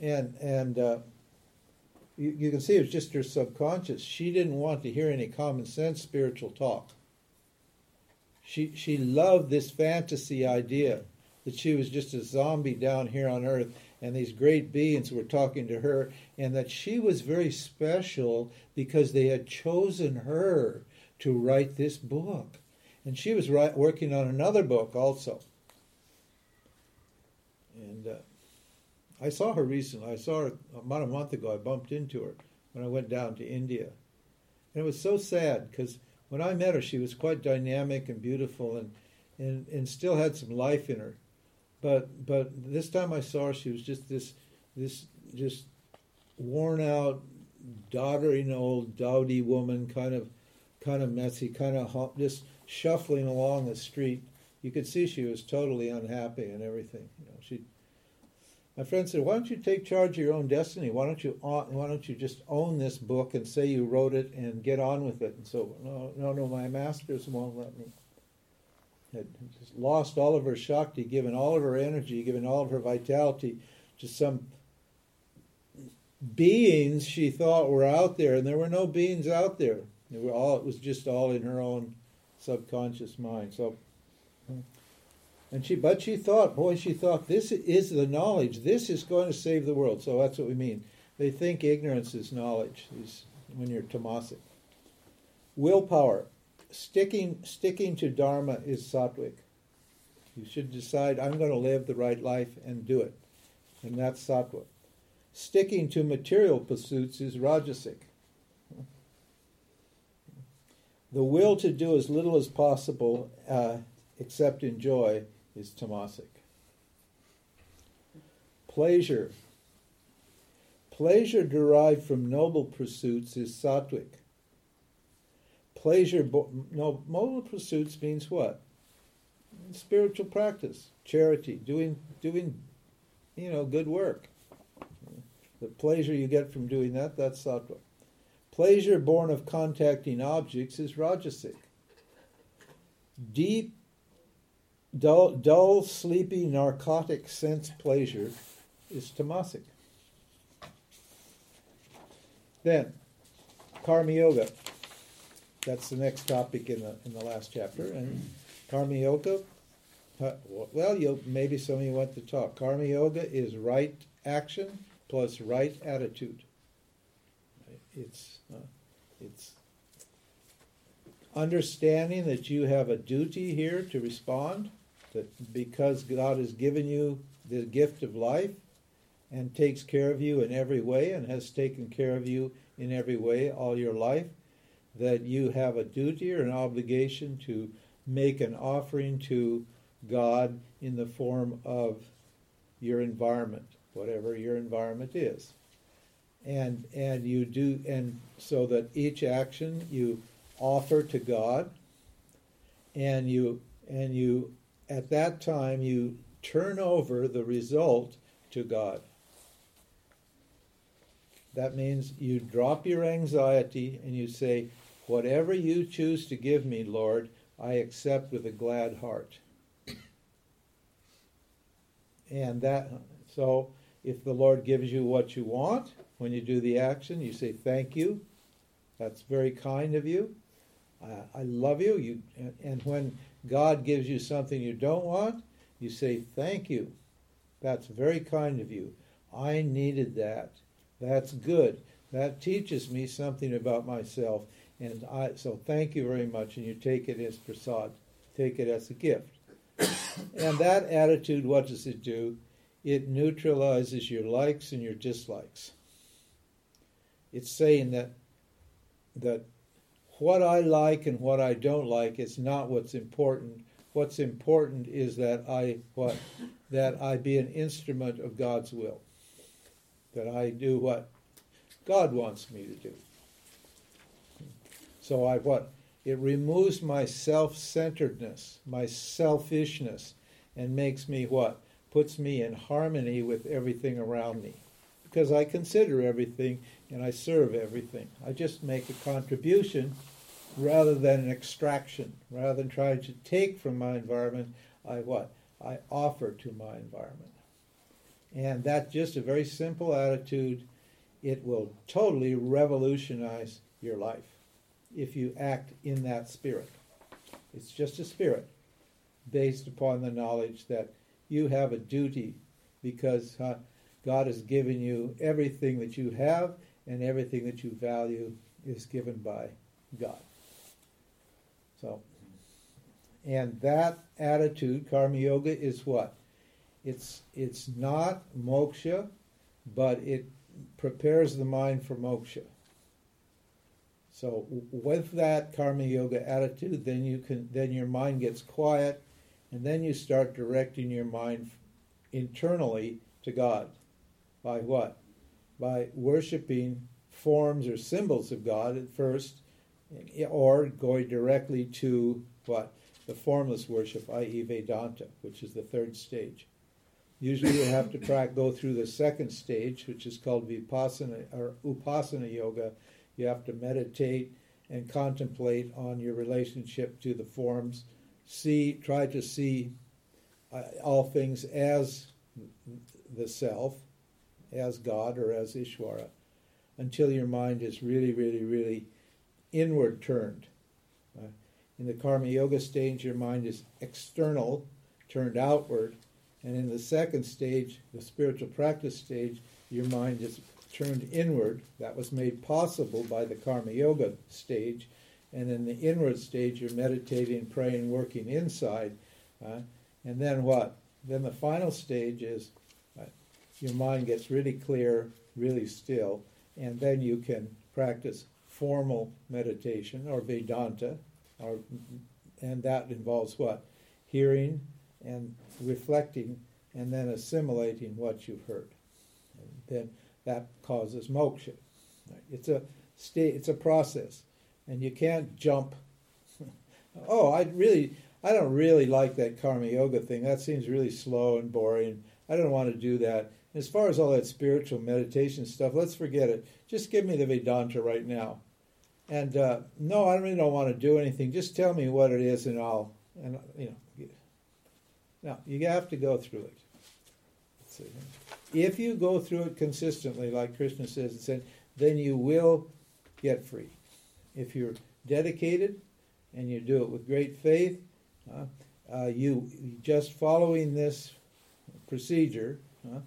B: and and uh, you, you can see it was just her subconscious. She didn't want to hear any common sense spiritual talk. She she loved this fantasy idea that she was just a zombie down here on earth and these great beings were talking to her, and that she was very special because they had chosen her to write this book. And she was write, working on another book also. And uh, I saw her recently. I saw her about a month ago. I bumped into her when I went down to India. And it was so sad because when I met her, she was quite dynamic and beautiful and, and, and still had some life in her. But but this time I saw her, she was just this this just worn out, doddering old dowdy woman, kind of kind of messy, kind of just shuffling along the street. You could see she was totally unhappy and everything. You know, she. My friend said, "Why don't you take charge of your own destiny? Why don't you why don't you just own this book and say you wrote it and get on with it?" And so, no, no, no, my masters won't let me had lost all of her Shakti, given all of her energy, given all of her vitality to some beings she thought were out there, and there were no beings out there. All, it was just all in her own subconscious mind. So, and she, but she thought, boy, she thought this is the knowledge. This is going to save the world. So that's what we mean. They think ignorance is knowledge. Is when you're tamasic. Willpower sticking sticking to dharma is sattvic. You should decide I'm going to live the right life and do it, and that's sattva. Sticking to material pursuits is rajasic. The will to do as little as possible, uh, except enjoy, is tamasic. Pleasure. Pleasure derived from noble pursuits is sattvic pleasure, no, moral pursuits means what? Spiritual practice, charity, doing, doing, you know, good work. The pleasure you get from doing that, that's sattva. Pleasure born of contacting objects is rajasic. Deep, dull, dull, sleepy, narcotic sense pleasure is tamasic. Then, karma yoga. That's the next topic in the in the last chapter. And karma yoga. uh, Well, you maybe some of you want to talk. Karma yoga is right action plus right attitude. It's uh, it's understanding that you have a duty here to respond. That because God has given you the gift of life and takes care of you in every way and has taken care of you in every way all your life, that you have a duty or an obligation to make an offering to God in the form of your environment, whatever your environment is. And and you do and so that each action you offer to God and you and you at that time you turn over the result to God. That means you drop your anxiety and you say, Whatever you choose to give me, Lord, I accept with a glad heart. And that, so if the Lord gives you what you want, when you do the action, you say, Thank you. That's very kind of you. I, love you. you and, and when God gives you something you don't want, you say, Thank you. That's very kind of you. I needed that. That's good. That teaches me something about myself. And I so thank you very much. And you take it as prasad, take it as a gift. and that attitude, what does it do? It neutralizes your likes and your dislikes. It's saying that that what I like and what I don't like is not what's important. What's important is that I what that I be an instrument of God's will. That I do what God wants me to do. So I what? It removes my self-centeredness, my selfishness, and makes me what? Puts me in harmony with everything around me. Because I consider everything and I serve everything. I just make a contribution rather than an extraction. Rather than trying to take from my environment, I what? I offer to my environment. And that's just a very simple attitude. It will totally revolutionize your life if you act in that spirit. It's just a spirit based upon the knowledge that you have a duty because uh, God has given you everything that you have and everything that you value is given by God. So, and that attitude, karma yoga, is what? It's it's not moksha, but it prepares the mind for moksha. So with that karma yoga attitude, then you can then your mind gets quiet, and then you start directing your mind internally to God. By what? By worshiping forms or symbols of God at first, or going directly to what? The formless worship, i.e., Vedanta, which is the third stage. Usually you have to go through the second stage, which is called Vipassana or Upasana Yoga. You have to meditate and contemplate on your relationship to the forms. See, try to see uh, all things as the self, as God or as Ishwara, until your mind is really, really, really inward turned. Uh, in the Karma Yoga stage, your mind is external, turned outward. And in the second stage, the spiritual practice stage, your mind is turned inward. That was made possible by the Karma Yoga stage. And in the inward stage, you're meditating, praying, working inside. Uh, and then what? Then the final stage is uh, your mind gets really clear, really still, and then you can practice formal meditation or Vedanta, or, and that involves what? Hearing and reflecting and then assimilating what you've heard. And then that causes moksha. It's a state, it's a process, and you can't jump. oh, I really, I don't really like that karma yoga thing. That seems really slow and boring. I don't want to do that. As far as all that spiritual meditation stuff, let's forget it. Just give me the Vedanta right now. And uh, no, I really don't want to do anything. Just tell me what it is, and I'll, and you know. Now you have to go through it. If you go through it consistently, like Krishna says, and said, then you will get free. If you're dedicated and you do it with great faith, uh, uh, you just following this procedure uh,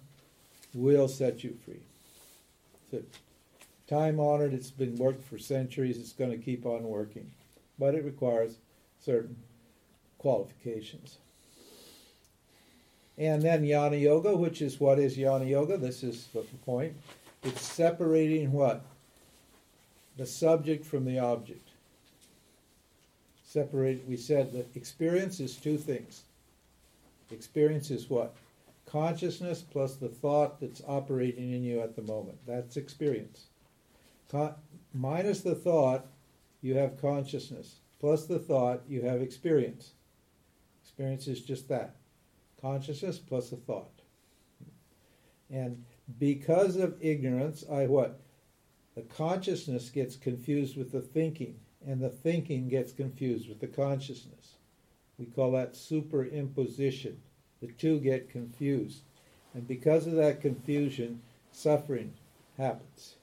B: will set you free. So, time honored, it's been worked for centuries, it's going to keep on working. But it requires certain qualifications. And then Jnana Yoga, which is what is Jnana Yoga? This is the point. It's separating what? The subject from the object. Separate, we said that experience is two things. Experience is what? Consciousness plus the thought that's operating in you at the moment. That's experience. Con- minus the thought, you have consciousness. Plus the thought, you have experience. Experience is just that consciousness plus a thought. And because of ignorance, I what? The consciousness gets confused with the thinking, and the thinking gets confused with the consciousness. We call that superimposition. The two get confused. And because of that confusion, suffering happens.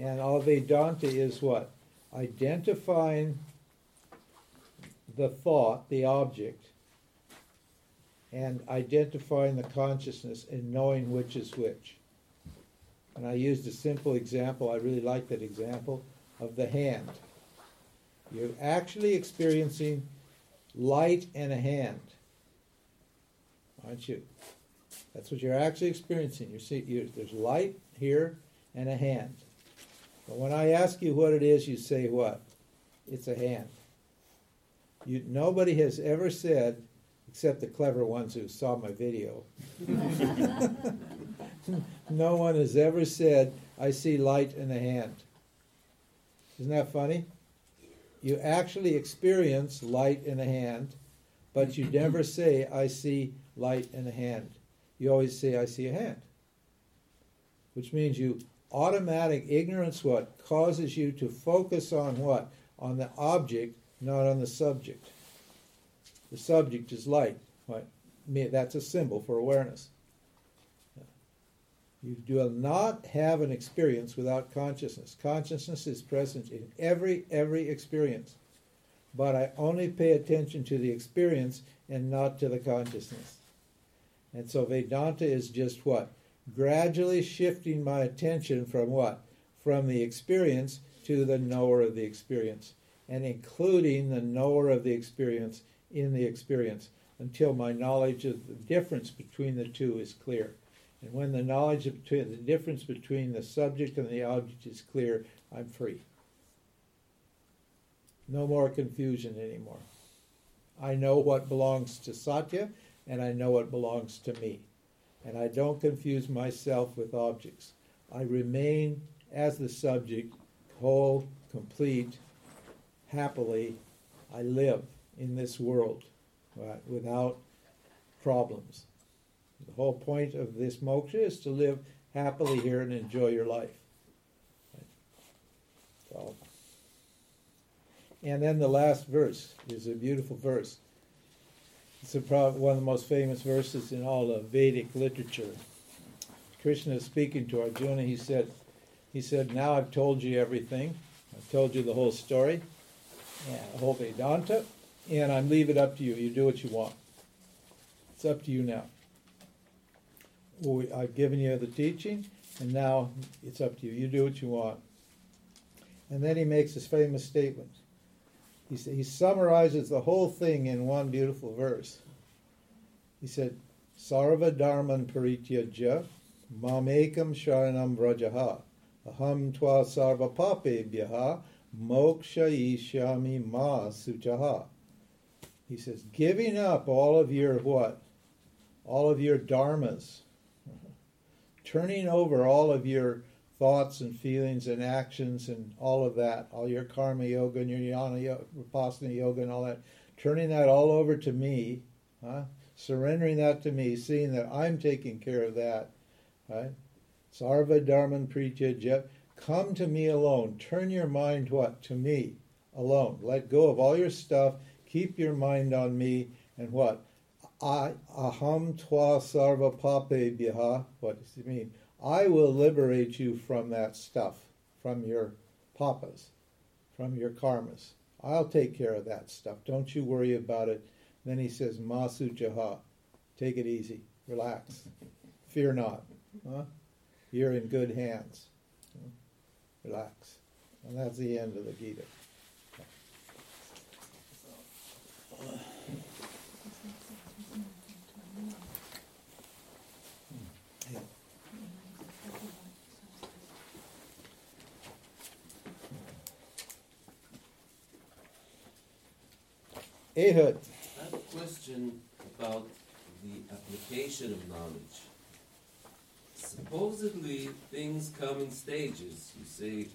B: And all Vedanta is what? Identifying the thought, the object, and identifying the consciousness and knowing which is which. And I used a simple example, I really like that example, of the hand. You're actually experiencing light and a hand, aren't you? That's what you're actually experiencing. You see, you, there's light here and a hand. But when I ask you what it is, you say what? It's a hand. You, nobody has ever said except the clever ones who saw my video. no one has ever said, I see light in a hand. Isn't that funny? You actually experience light in a hand, but you never say, I see light in a hand. You always say, I see a hand. Which means you automatic ignorance what causes you to focus on what? On the object, not on the subject. The subject is light. Right? That's a symbol for awareness. You do not have an experience without consciousness. Consciousness is present in every every experience. But I only pay attention to the experience and not to the consciousness. And so Vedanta is just what? Gradually shifting my attention from what? From the experience to the knower of the experience, and including the knower of the experience in the experience until my knowledge of the difference between the two is clear. And when the knowledge of the difference between the subject and the object is clear, I'm free. No more confusion anymore. I know what belongs to Satya and I know what belongs to me. And I don't confuse myself with objects. I remain as the subject, whole, complete, happily. I live in this world right, without problems. The whole point of this moksha is to live happily here and enjoy your life. So, and then the last verse is a beautiful verse. It's a, one of the most famous verses in all of Vedic literature. Krishna is speaking to Arjuna. He said, "He said, now I've told you everything. I've told you the whole story, the whole Vedanta and I leave it up to you. You do what you want. It's up to you now. I've given you the teaching, and now it's up to you. You do what you want. And then he makes his famous statement. He, he summarizes the whole thing in one beautiful verse. He said, Sarva Dharman Parityajya Mamekam Sharanam Vrajaha Aham Twa Sarva pape Papebhyaha Moksha Ishami Ma Suchaha. He says, giving up all of your what? All of your dharmas. Turning over all of your thoughts and feelings and actions and all of that, all your karma yoga and your jnana yoga, vipassana yoga and all that, turning that all over to me, huh? surrendering that to me, seeing that I'm taking care of that, right? Sarva Dharman Pritya. Come to me alone. Turn your mind what? To me alone. Let go of all your stuff. Keep your mind on me. And what? I aham twa sarva pape biha. What does it mean? I will liberate you from that stuff, from your papas, from your karmas. I'll take care of that stuff. Don't you worry about it. Then he says, Ma Suchaha. Take it easy. Relax. Fear not. Huh? You're in good hands. Relax. And that's the end of the Gita. Ehud.
F: I have a question about the application of knowledge. Supposedly, things come in stages. You say,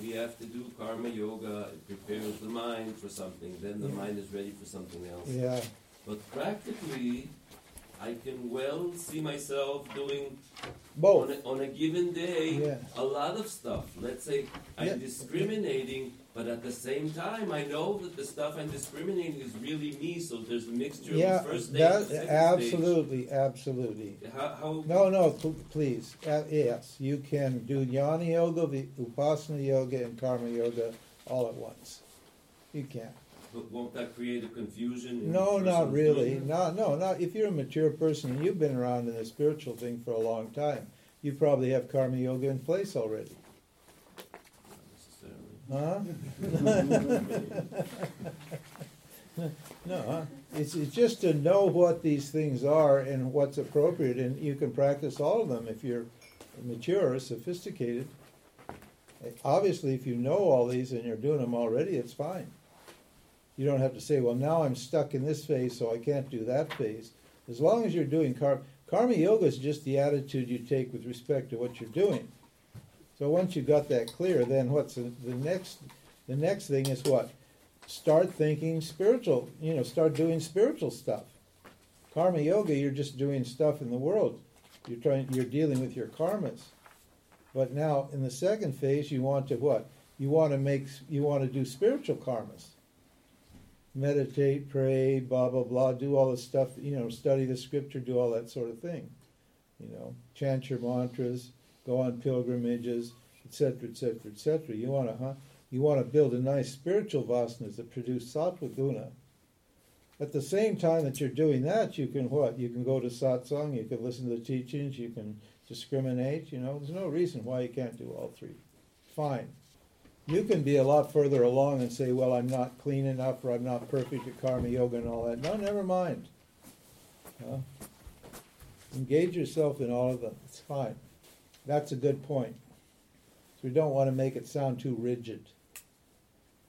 F: we have to do karma yoga, it prepares the mind for something, then the
B: Yeah.
F: mind is ready for something else.
B: Yeah.
F: But practically, I can well see myself doing on a, on a given day
B: Yeah.
F: a lot of stuff. Let's say I'm
B: Yeah.
F: discriminating, but at the same time, I know that the stuff I'm discriminating is really me. So there's a mixture
B: Yeah,
F: of the first stage
B: that,
F: and the
B: absolutely, absolutely.
F: How, how
B: No, no, pl- please. Uh, yes, you can do jnana yoga, vi- upasana yoga, and karma yoga all at once. You can.
F: But won't that create a confusion?
B: No, not really. No, no, not if you're a mature person and you've been around in the spiritual thing for a long time. You probably have karma yoga in place already.
F: Not necessarily.
B: Huh? no, huh? It's, it's just to know what these things are and what's appropriate, and you can practice all of them if you're mature, sophisticated. Obviously, if you know all these and you're doing them already, it's fine. You don't have to say, well, now I'm stuck in this phase, so I can't do that phase. As long as you're doing karma, karma yoga is just the attitude you take with respect to what you're doing. So once you've got that clear, then what's the, the next? The next thing is what? Start thinking spiritual. You know, start doing spiritual stuff. Karma yoga, you're just doing stuff in the world. You're trying. You're dealing with your karmas. But now, in the second phase, you want to what? You want to make. You want to do spiritual karmas. Meditate, pray, blah blah blah. Do all the stuff. You know, study the scripture, do all that sort of thing. You know, chant your mantras, go on pilgrimages, etc., etc., etc. You want to, huh? You want to build a nice spiritual vasanas that produce sattva guna. At the same time that you're doing that, you can what? You can go to satsang, you can listen to the teachings, you can discriminate. You know, there's no reason why you can't do all three. Fine. You can be a lot further along and say, well, I'm not clean enough or I'm not perfect at karma yoga and all that. No, never mind. Engage yourself in all of them. It's fine. That's a good point. So we don't want to make it sound too rigid.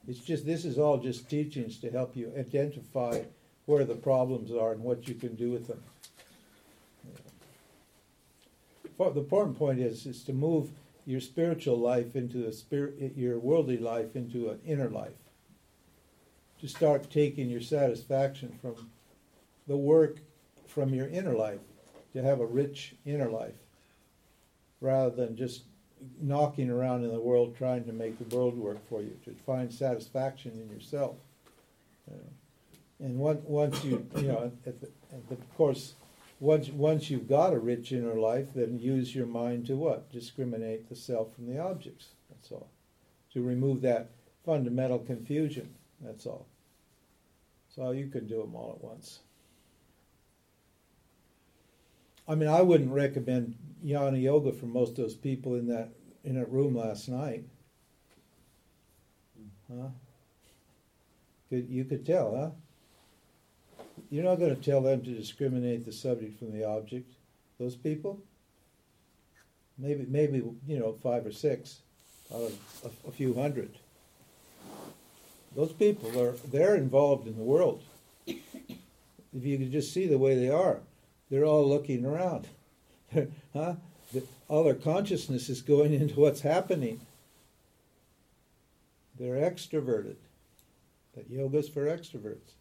B: It's just this is all just teachings to help you identify where the problems are and what you can do with them. The important point is is to move your spiritual life into a spirit, your worldly life into an inner life. To start taking your satisfaction from the work from your inner life, to have a rich inner life, rather than just knocking around in the world trying to make the world work for you, to find satisfaction in yourself. You know. And once, once you, you know, at the, at the, of course, once, once you've got a rich inner life, then use your mind to what? Discriminate the self from the objects. That's all. To remove that fundamental confusion. That's all. So you can do them all at once. I mean, I wouldn't recommend jnana yoga for most of those people in that in that room last night. Huh? Could, you could tell, huh? You're not going to tell them to discriminate the subject from the object. Those people, maybe, maybe you know, five or six out of a, a few hundred. Those people are they're involved in the world. If you could just see the way they are, they're all looking around. huh? All their consciousness is going into what's happening. They're extroverted. That yoga's for extroverts.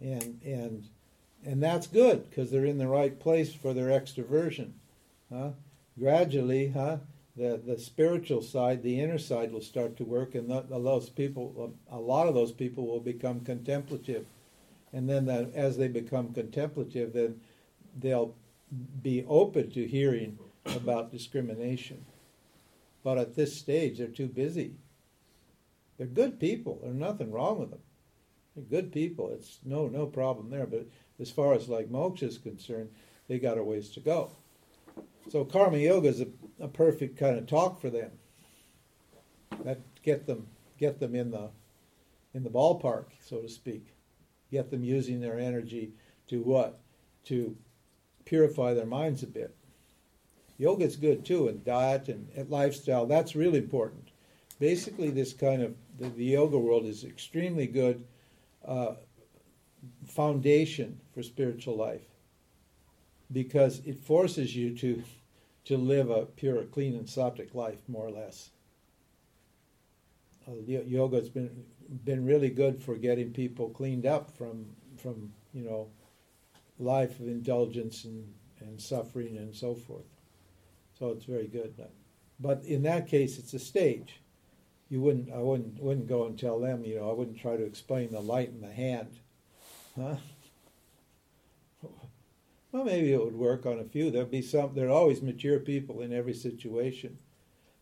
B: And and and that's good because they're in the right place for their extroversion. Huh? Gradually, huh? The the spiritual side, the inner side, will start to work, and th- those people, a lot of those people, will become contemplative, and then as they become contemplative, then they'll be open to hearing about discrimination. But at this stage, they're too busy. They're good people. There's nothing wrong with them. Good people. It's no no problem there. But as far as like moksha is concerned, they got a ways to go. So karma yoga is a, a perfect kind of talk for them. That get them get them in the in the ballpark, so to speak. Get them using their energy to what? To purify their minds a bit. Yoga is good too, and diet and, and lifestyle. That's really important. Basically, this kind of the, the yoga world is extremely good uh, foundation for spiritual life because it forces you to to live a pure, clean, and sattvic life, more or less. Uh, yoga has been been really good for getting people cleaned up from from you know life of indulgence and, and suffering and so forth. So it's very good. But in that case, it's a stage. You wouldn't, I wouldn't, wouldn't go and tell them, you know, I wouldn't try to explain the light in the hand. Huh? Well, maybe it would work on a few. There'd be some, there are always mature people in every situation.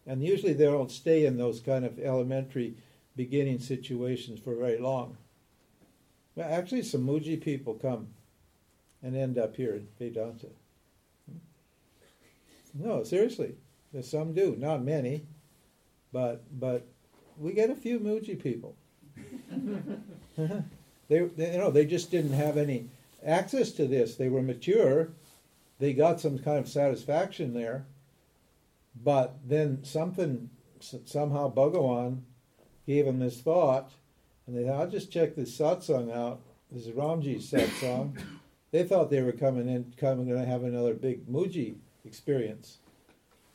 B: And usually they don't stay in those kind of elementary beginning situations for very long. Well, actually, some Mooji people come and end up here in Vedanta. No, seriously. Some do, not many, but but we get a few Mooji people. they, they, you know, they just didn't have any access to this. They were mature. They got some kind of satisfaction there, but then something somehow Bhagawan gave them this thought, and they thought, "I'll just check this satsang out. This is Ramji's satsang." they thought they were coming in, coming going to have another big Mooji experience.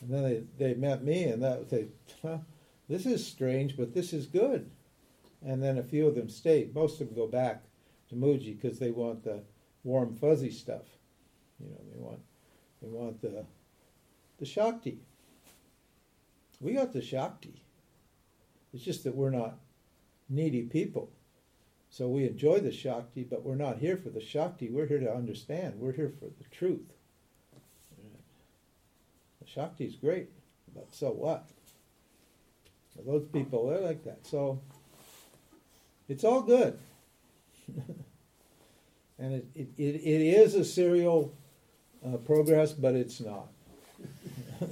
B: And then they, they met me, and that they, well, this is strange, but this is good. And then a few of them stay. Most of them go back to Mooji because they want the warm, fuzzy stuff. You know, they want they want the the Shakti. We got the Shakti. It's just that we're not needy people. So we enjoy the Shakti, but we're not here for the Shakti. We're here to understand. We're here for the truth. The Shakti is great, but so what? Those people, they're like that. So it's all good. and it, it, it, it is a serial uh, progress, but it's not.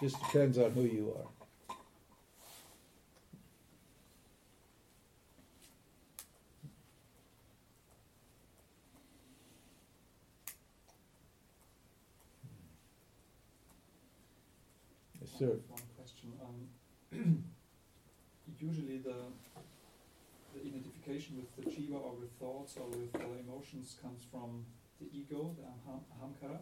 B: Just depends on who you are.
E: Yes. Um, usually the the identification with the jiva or with thoughts or with uh, emotions comes from the ego, the ahamkara.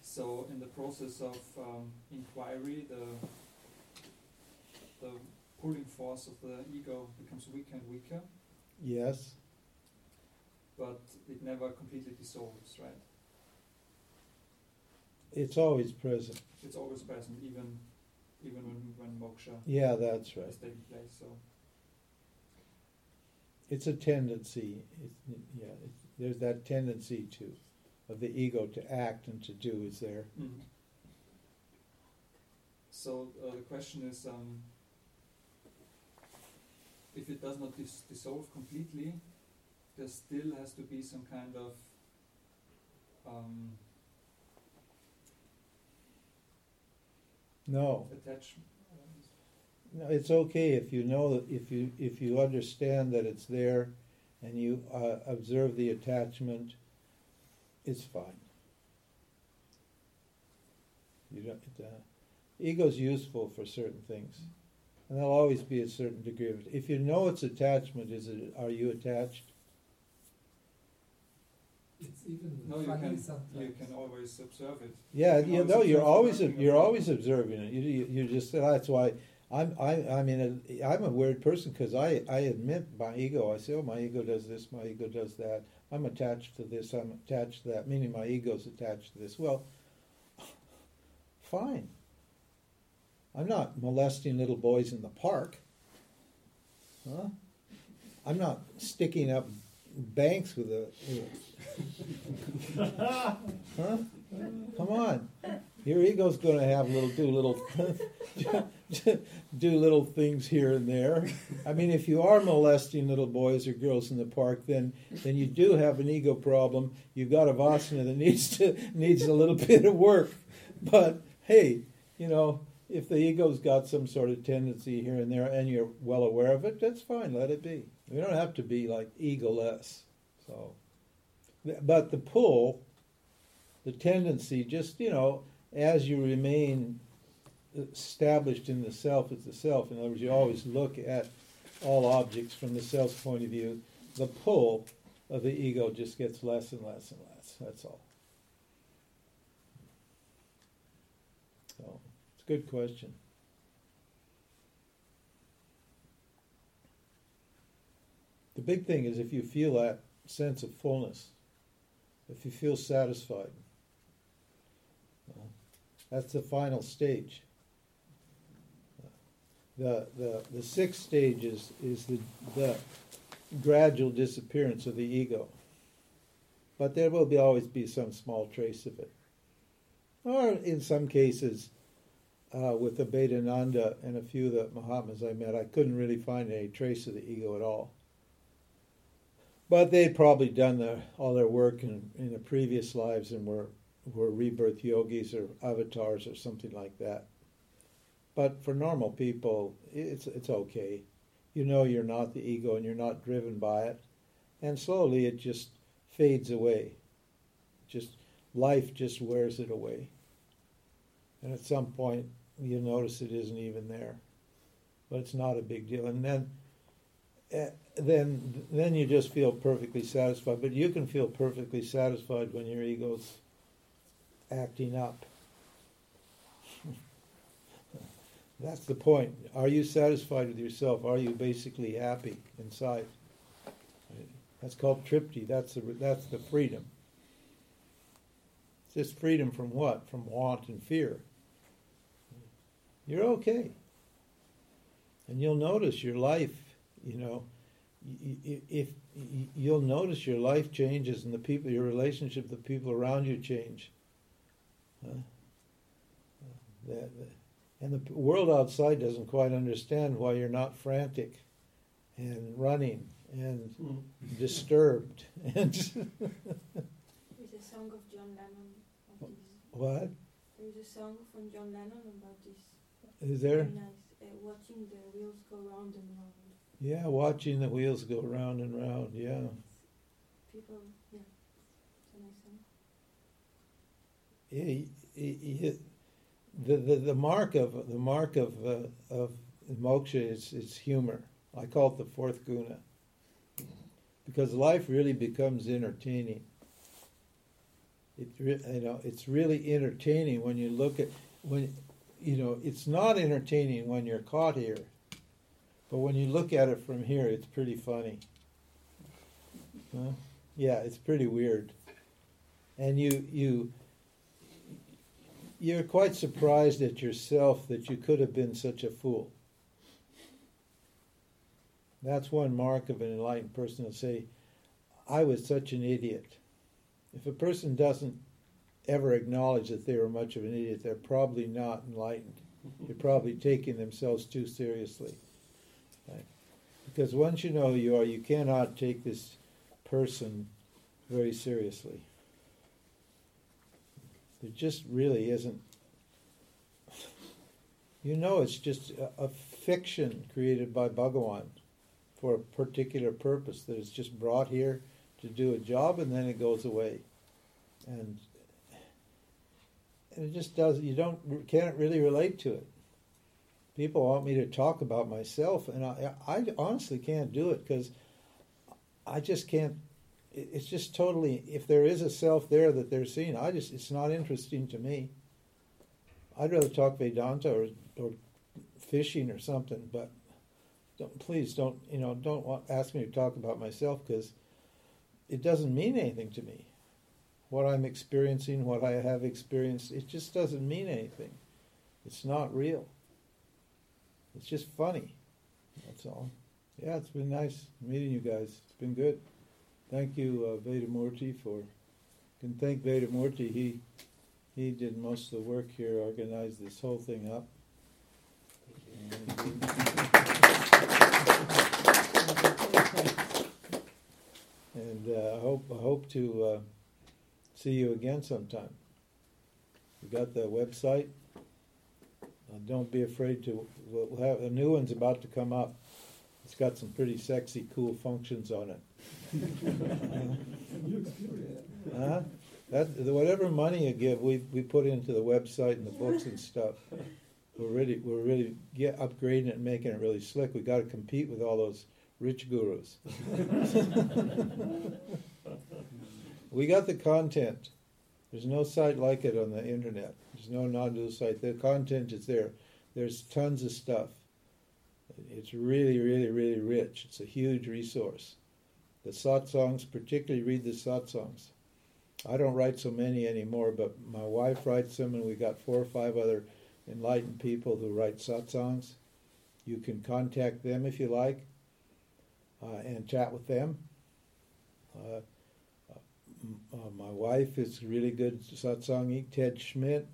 E: So in the process of um, inquiry, the the pulling force of the ego becomes weaker and weaker.
B: Yes.
E: But it never completely dissolves, right?
B: It's always present.
E: It's always present, even even when when moksha
B: Yeah, that's right.
E: is taking place. So
B: It's a tendency. It's, yeah, it's, there's that tendency to of the ego to act and to do is there.
E: Mhm. So uh, the question is, um, if it does not dis- dissolve completely, there still has to be some kind of um,
B: No,
E: attachment.
B: no, it's okay if you know if you if you understand that it's there, and you uh, observe the attachment. It's fine. You don't. It, uh, ego's useful for certain things, and there'll always be a certain degree of it. If you know it's attachment, is it? Are you attached?
G: It's even
E: No, you
G: funny
E: can
G: sometimes.
E: you can always observe it.
B: Yeah,
E: You can
B: you
E: always
B: know, you're always
E: working
B: you're always observing it. You, you you just that's why I'm I I mean uh, I'm a weird person because I I admit my ego. I say, oh, my ego does this, my ego does that. I'm attached to this. I'm attached to that. Meaning my ego's attached to this. Well, fine. I'm not molesting little boys in the park. Huh? I'm not sticking up banks with a. Huh? Come on. Your ego's going to have little do little do little things here and there. I mean, if you are molesting little boys or girls in the park, then then you do have an ego problem. You've got a vasana that needs to needs a little bit of work. But hey, you know, if the ego's got some sort of tendency here and there, and you're well aware of it, that's fine. Let it be. We don't have to be like egoless. So, but the pull, the tendency, just you know, as you remain established in the self as the self. In other words, you always look at all objects from the self's point of view. The pull of the ego just gets less and less and less. That's all. So, it's a good question. The big thing is if you feel that sense of fullness, if you feel satisfied, that's the final stage. The, the, the sixth stage is, is the, the gradual disappearance of the ego. But there will be always be some small trace of it. Or in some cases, uh, with the Nanda and a few of the Mahatmas I met, I couldn't really find any trace of the ego at all. But they'd probably done the, all their work in, in the previous lives and were were rebirth yogis or avatars or something like that. But for normal people, it's it's okay. You know you're not the ego and you're not driven by it, and slowly it just fades away. Just life just wears it away. And at some point you notice it isn't even there. But it's not a big deal. And then Eh, then then you just feel perfectly satisfied. But you can feel perfectly satisfied when your ego's acting up. That's the point. Are you satisfied with yourself? Are you basically happy inside? That's called tripti. That's the, that's the freedom. It's just freedom from what? From want and fear. You're okay. And you'll notice your life, you know, if you'll notice your life changes and the people, your relationship, the people around you change that, and the world outside doesn't quite understand why you're not frantic and running and mm. disturbed. And
C: There's a song of John Lennon. About this.
B: What?
C: There's a song from John Lennon about this.
B: Is there?
C: Nice. Uh, watching the wheels go round and round.
B: Yeah, watching the wheels go round and round. Yeah.
C: People, yeah, it's a nice song.
B: Yeah, the, the, the mark of the mark of uh, of moksha is, is humor. I call it the fourth guna because life really becomes entertaining. It you know it's really entertaining when you look at when you know it's not entertaining when you're caught here, but when you look at it from here, it's pretty funny. Huh? Yeah, it's pretty weird, and you you you're quite surprised at yourself that you could have been such a fool. That's one mark of an enlightened person to say, I was such an idiot. If a person doesn't ever acknowledge that they were much of an idiot, they're probably not enlightened. They're probably taking themselves too seriously. Right? Because once you know who you are, you cannot take this person very seriously. There just really isn't. You know, it's just a, a fiction created by Bhagawan for a particular purpose that is just brought here to do a job and then it goes away. And, and it just does, you don't, can't really relate to it. People want me to talk about myself, and I, I honestly can't do it because I just can't it's just totally if there is a self there that they're seeing i just it's not interesting to me i'd rather talk vedanta or, or fishing or something, but don't, please don't, you know, don't want, ask me to talk about myself because it doesn't mean anything to me. What I'm experiencing, what I have experienced, it just doesn't mean anything. It's not real. It's just funny. That's all. Yeah, it's been nice meeting you guys. It's been good. Thank you, uh, Vedamurti, for. Can thank Vedamurti. He he did most of the work here, organized this whole thing up. And, uh, I hope I hope to uh, see you again sometime. We got the website. Uh, don't be afraid to. We'll have a new one's about to come up. It's got some pretty sexy, cool functions on it. huh? That whatever money you give, we we put into the website and the books and stuff. We're really we're really get upgrading it and making it really slick. We got to compete with all those rich gurus. we got the content. There's no site like it on the internet. There's no non-dual site. The content is there. There's tons of stuff. It's really, really, really rich. It's a huge resource. The satsangs, particularly read the satsangs. I don't write so many anymore, but my wife writes them, and we got four or five other enlightened people who write satsangs. You can contact them if you like uh, and chat with them. Uh, uh, my wife is really good satsangi. Ted Schmidt,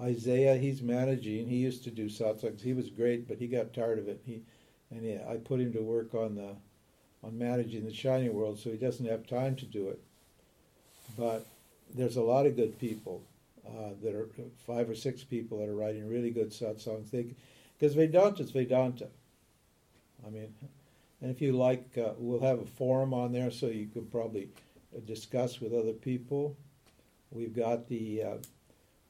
B: Isaiah, he's managing. He used to do satsangs. He was great, but he got tired of it. He and he, I put him to work on the on managing the shining world, so he doesn't have time to do it. But there's a lot of good people. Uh, that are five or six people that are writing really good satsangs. Because Vedanta is Vedanta. I mean, and if you like, uh, we'll have a forum on there so you can probably discuss with other people. We've got the uh,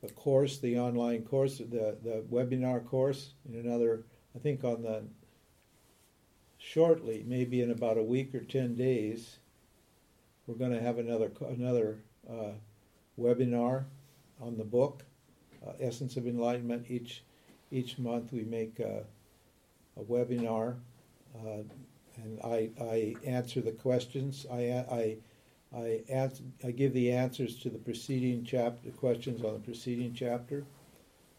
B: the course, the online course, the the webinar course in another. I think on the shortly, maybe in about a week or ten days, we're going to have another another uh, webinar on the book, uh, Essence of Enlightenment. Each each month we make a, a webinar, uh, and I, I answer the questions. I I I, answer, I give the answers to the preceding chapter questions on the preceding chapter.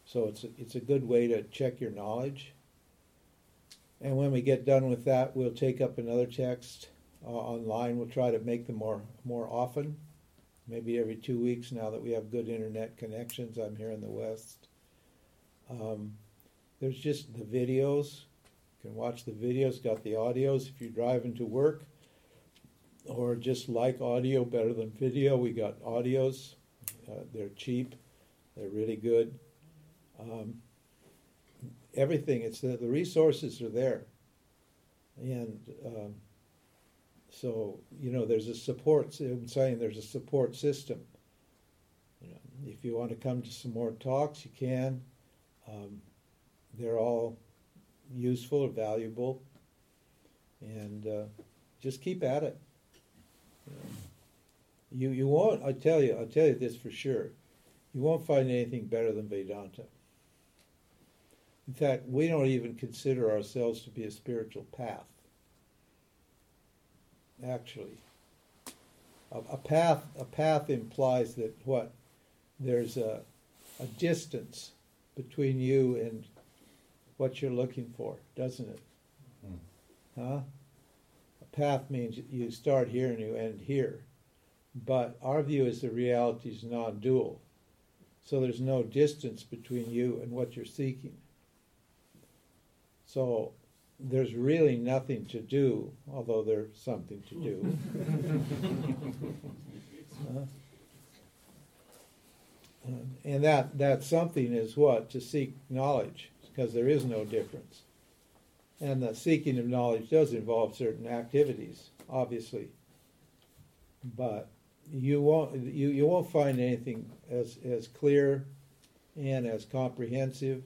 B: So it's a, it's a good way to check your knowledge. And when we get done with that, we'll take up another text uh, online. We'll try to make them more more often maybe every two weeks now that we have good internet connections. I'm here in the West. Um, there's just the videos. You can watch the videos, got the audios if you're driving to work or just like audio better than video. We got audios. Uh, they're cheap. They're really good. Um, everything. It's the, the resources are there, and um, so, you know, there's a support, I'm saying there's a support system. You know, if you want to come to some more talks, you can. Um, they're all useful or valuable. And uh, just keep at it. You, you won't, I tell you, I'll tell you this for sure. You won't find anything better than Vedanta. In fact, we don't even consider ourselves to be a spiritual path actually. A, a path a path implies that what there's a a distance between you and what you're looking for, doesn't it? Mm. Huh? Path means you start here and you end here. But our view is the reality is non dual. So there's no distance between you and what you're seeking. So there's really nothing to do, although there's something to do. uh, and that, that something is what? To seek knowledge, because there is no difference. And the seeking of knowledge does involve certain activities, obviously. But you won't you, you won't find anything as, as clear and as comprehensive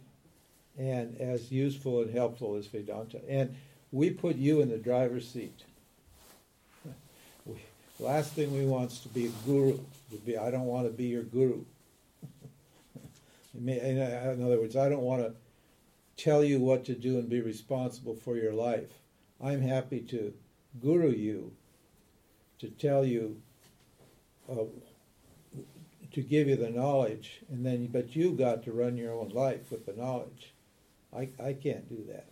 B: and as useful and helpful as Vedanta. And we put you in the driver's seat. Last thing we want is to be a guru. To be, I don't want to be your guru. in other words, I don't want to tell you what to do and be responsible for your life. I'm happy to guru you, to tell you, uh, to give you the knowledge, and then but you got to run your own life with the knowledge. I, I can't do that.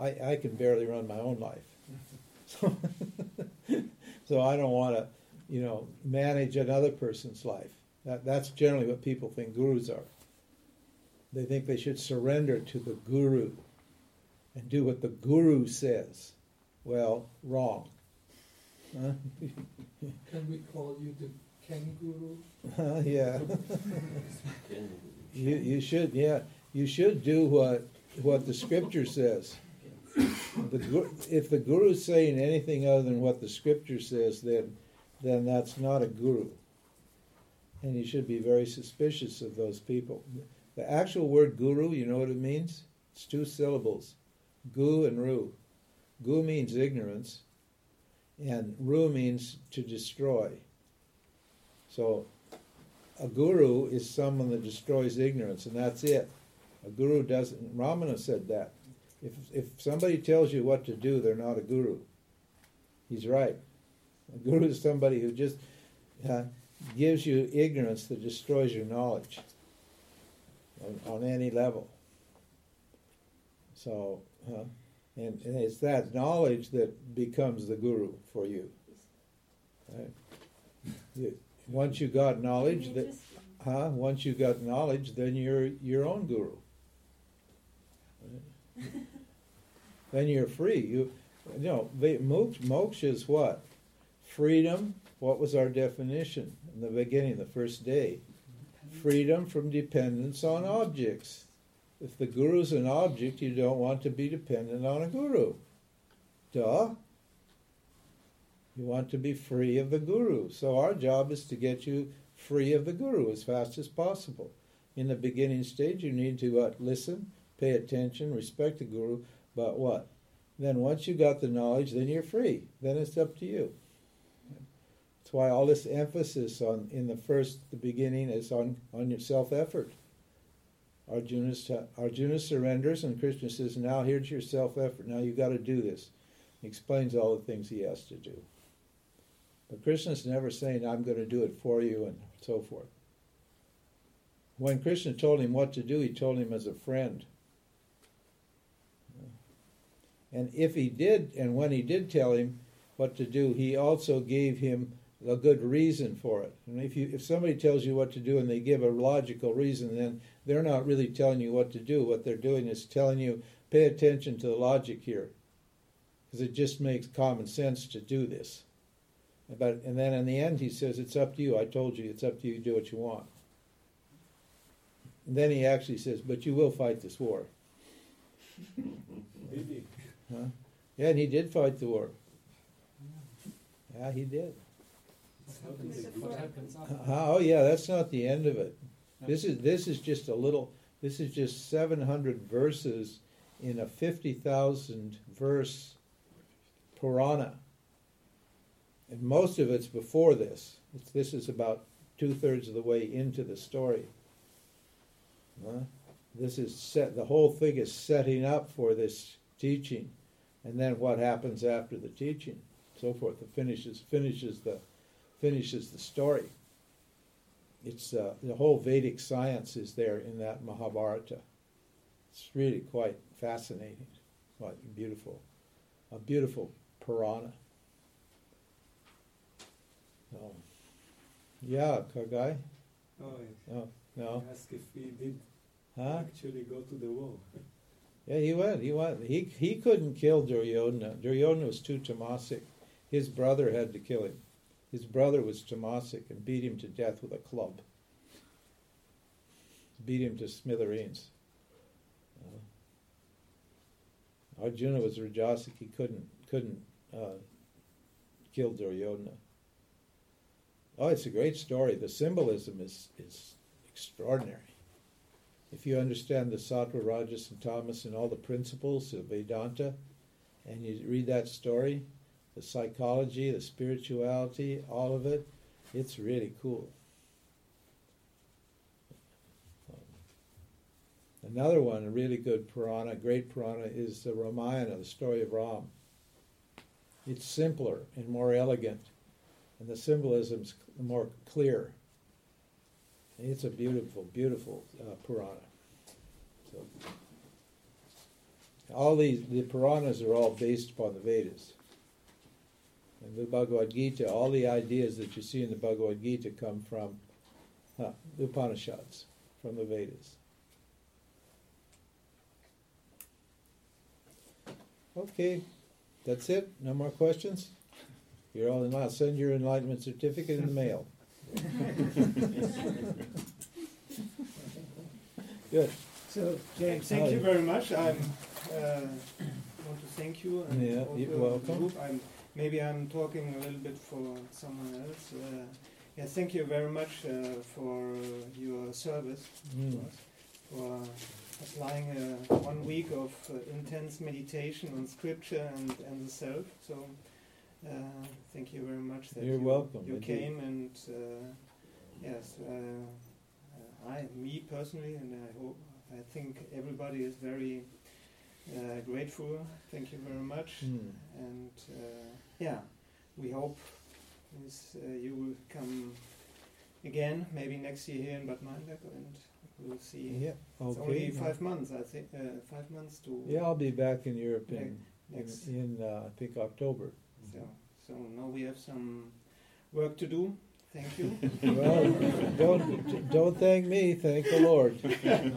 B: I, I can barely run my own life. So, so I don't want to, you know, manage another person's life. That, that's generally what people think gurus are. They think they should surrender to the guru and do what the guru says. Well, wrong. Huh?
G: Can we call you the kangaroo?
B: Huh, yeah. you, you should, yeah. You should do what, what the scripture says. The, if the guru is saying anything other than what the scripture says, then, then that's not a guru. And you should be very suspicious of those people. The actual word guru, you know what it means? It's two syllables gu and ru. Gu means ignorance, and ru means to destroy. So a guru is someone that destroys ignorance, and that's it. A guru doesn't. Ramana said that. If if somebody tells you what to do, they're not a guru. He's right. A guru is somebody who just uh, gives you ignorance that destroys your knowledge on, on any level. So, uh, and, and it's that knowledge that becomes the guru for you. Right? You- once you got knowledge, that huh? Once you got knowledge, then you're your own guru. then you're free. You, you know, moksha is what? Freedom. What was our definition in the beginning, the first day? Freedom from dependence on objects. If the guru is an object, you don't want to be dependent on a guru. Duh. You want to be free of the guru. So our job is to get you free of the guru as fast as possible. In the beginning stage, you need to what? Listen, pay attention, respect the guru, but what? Then once you got the knowledge, then you're free. Then it's up to you. That's why all this emphasis on in the first, the beginning, is on on your self effort. Arjuna, Arjuna surrenders, and Krishna says, "Now here's your self effort. Now you've got to do this." He explains all the things he has to do. But Krishna's never saying, I'm going to do it for you and so forth. When Krishna told him what to do, he told him as a friend. And if he did, and when he did tell him what to do, he also gave him a good reason for it. And if you if somebody tells you what to do and they give a logical reason, then they're not really telling you what to do. What they're doing is telling you, pay attention to the logic here. Because it just makes common sense to do this. But and then in the end he says, It's up to you. I told you it's up to you to do what you want. And then he actually says, But you will fight this war. Huh? Yeah, and he did fight the war. Yeah, he did.
E: What happens after?
B: Uh, Oh yeah, that's not the end of it. This is this is just a little. This is just seven hundred verses in a fifty thousand verse Purana, and most of it's before this. It's, this is about two thirds of the way into the story. Huh? This is set. The whole thing is setting up for this teaching, and then what happens after the teaching, so forth. It finishes finishes the finishes the story. It's uh, the whole Vedic science is there in that Mahabharata. It's really quite fascinating, quite beautiful, a beautiful Purana. So, yeah, Kargai.
H: Oh,
B: No, no,
H: ask if he did
B: huh?
H: actually go to the war.
B: Yeah, he went. He went. He he couldn't kill Duryodhana. Duryodhana was too tamasic. His brother had to kill him. His brother was tamasic and beat him to death with a club. Beat him to smithereens. Uh, Arjuna was rajasic. He couldn't couldn't uh, kill Duryodhana. Oh, it's a great story. The symbolism is is extraordinary. If you understand the Sattva, Rajas, and Tamas and all the principles of Vedanta, and you read that story, the psychology, the spirituality, all of it, it's really cool. Another one, a really good Purana, great Purana, is the Ramayana, the story of Ram. It's simpler and more elegant, and the symbolism's more clear. It's a beautiful, beautiful uh, Purana. So, all these the Puranas are all based upon the Vedas. And the Bhagavad Gita, all the ideas that you see in the Bhagavad Gita come from huh, the Upanishads, from the Vedas. Okay, that's it. No more questions. You're all in. I'll send your enlightenment certificate in the mail. Good.
A: So, James, thank you very much. I uh, want to thank you and
B: Yeah, you're
A: the
B: welcome.
A: group. I'm, maybe I'm talking a little bit for someone else. Uh, yeah, thank you very much uh, for your service
B: Mm.
A: for applying uh, one week of uh, intense meditation on scripture and, and the self. So, uh, thank you very much that
B: You're
A: you,
B: welcome,
A: you came and uh, yes, I, me personally, and I hope, I think everybody is very uh, grateful. Thank you very much,
B: Mm.
A: and uh, yeah, we hope uh, you will come again, maybe next year here in Bad Meinberg, and we'll see.
B: Yeah.
A: It's
B: Okay.
A: only five months, I think. Uh, five months to
B: Yeah, I'll be back in Europe in,
A: next.
B: in, uh, I think October.
A: So, so now we have some work to do. Thank you.
B: Well, don't don't thank me. Thank the Lord.
A: okay.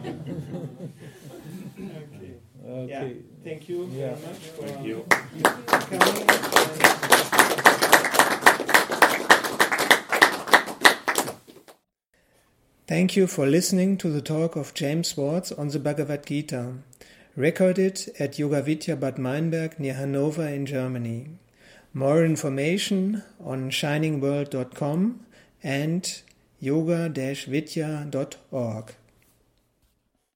B: Okay.
A: Yeah. Thank you
B: Yeah.
A: very much for
F: Thank you.
A: coming. Thank you for listening to the talk of James Swartz on the Bhagavad Gita, recorded at Yoga Vidya Bad Meinberg near Hanover in Germany. More information on shiningworld.com and yoga-vidya.org.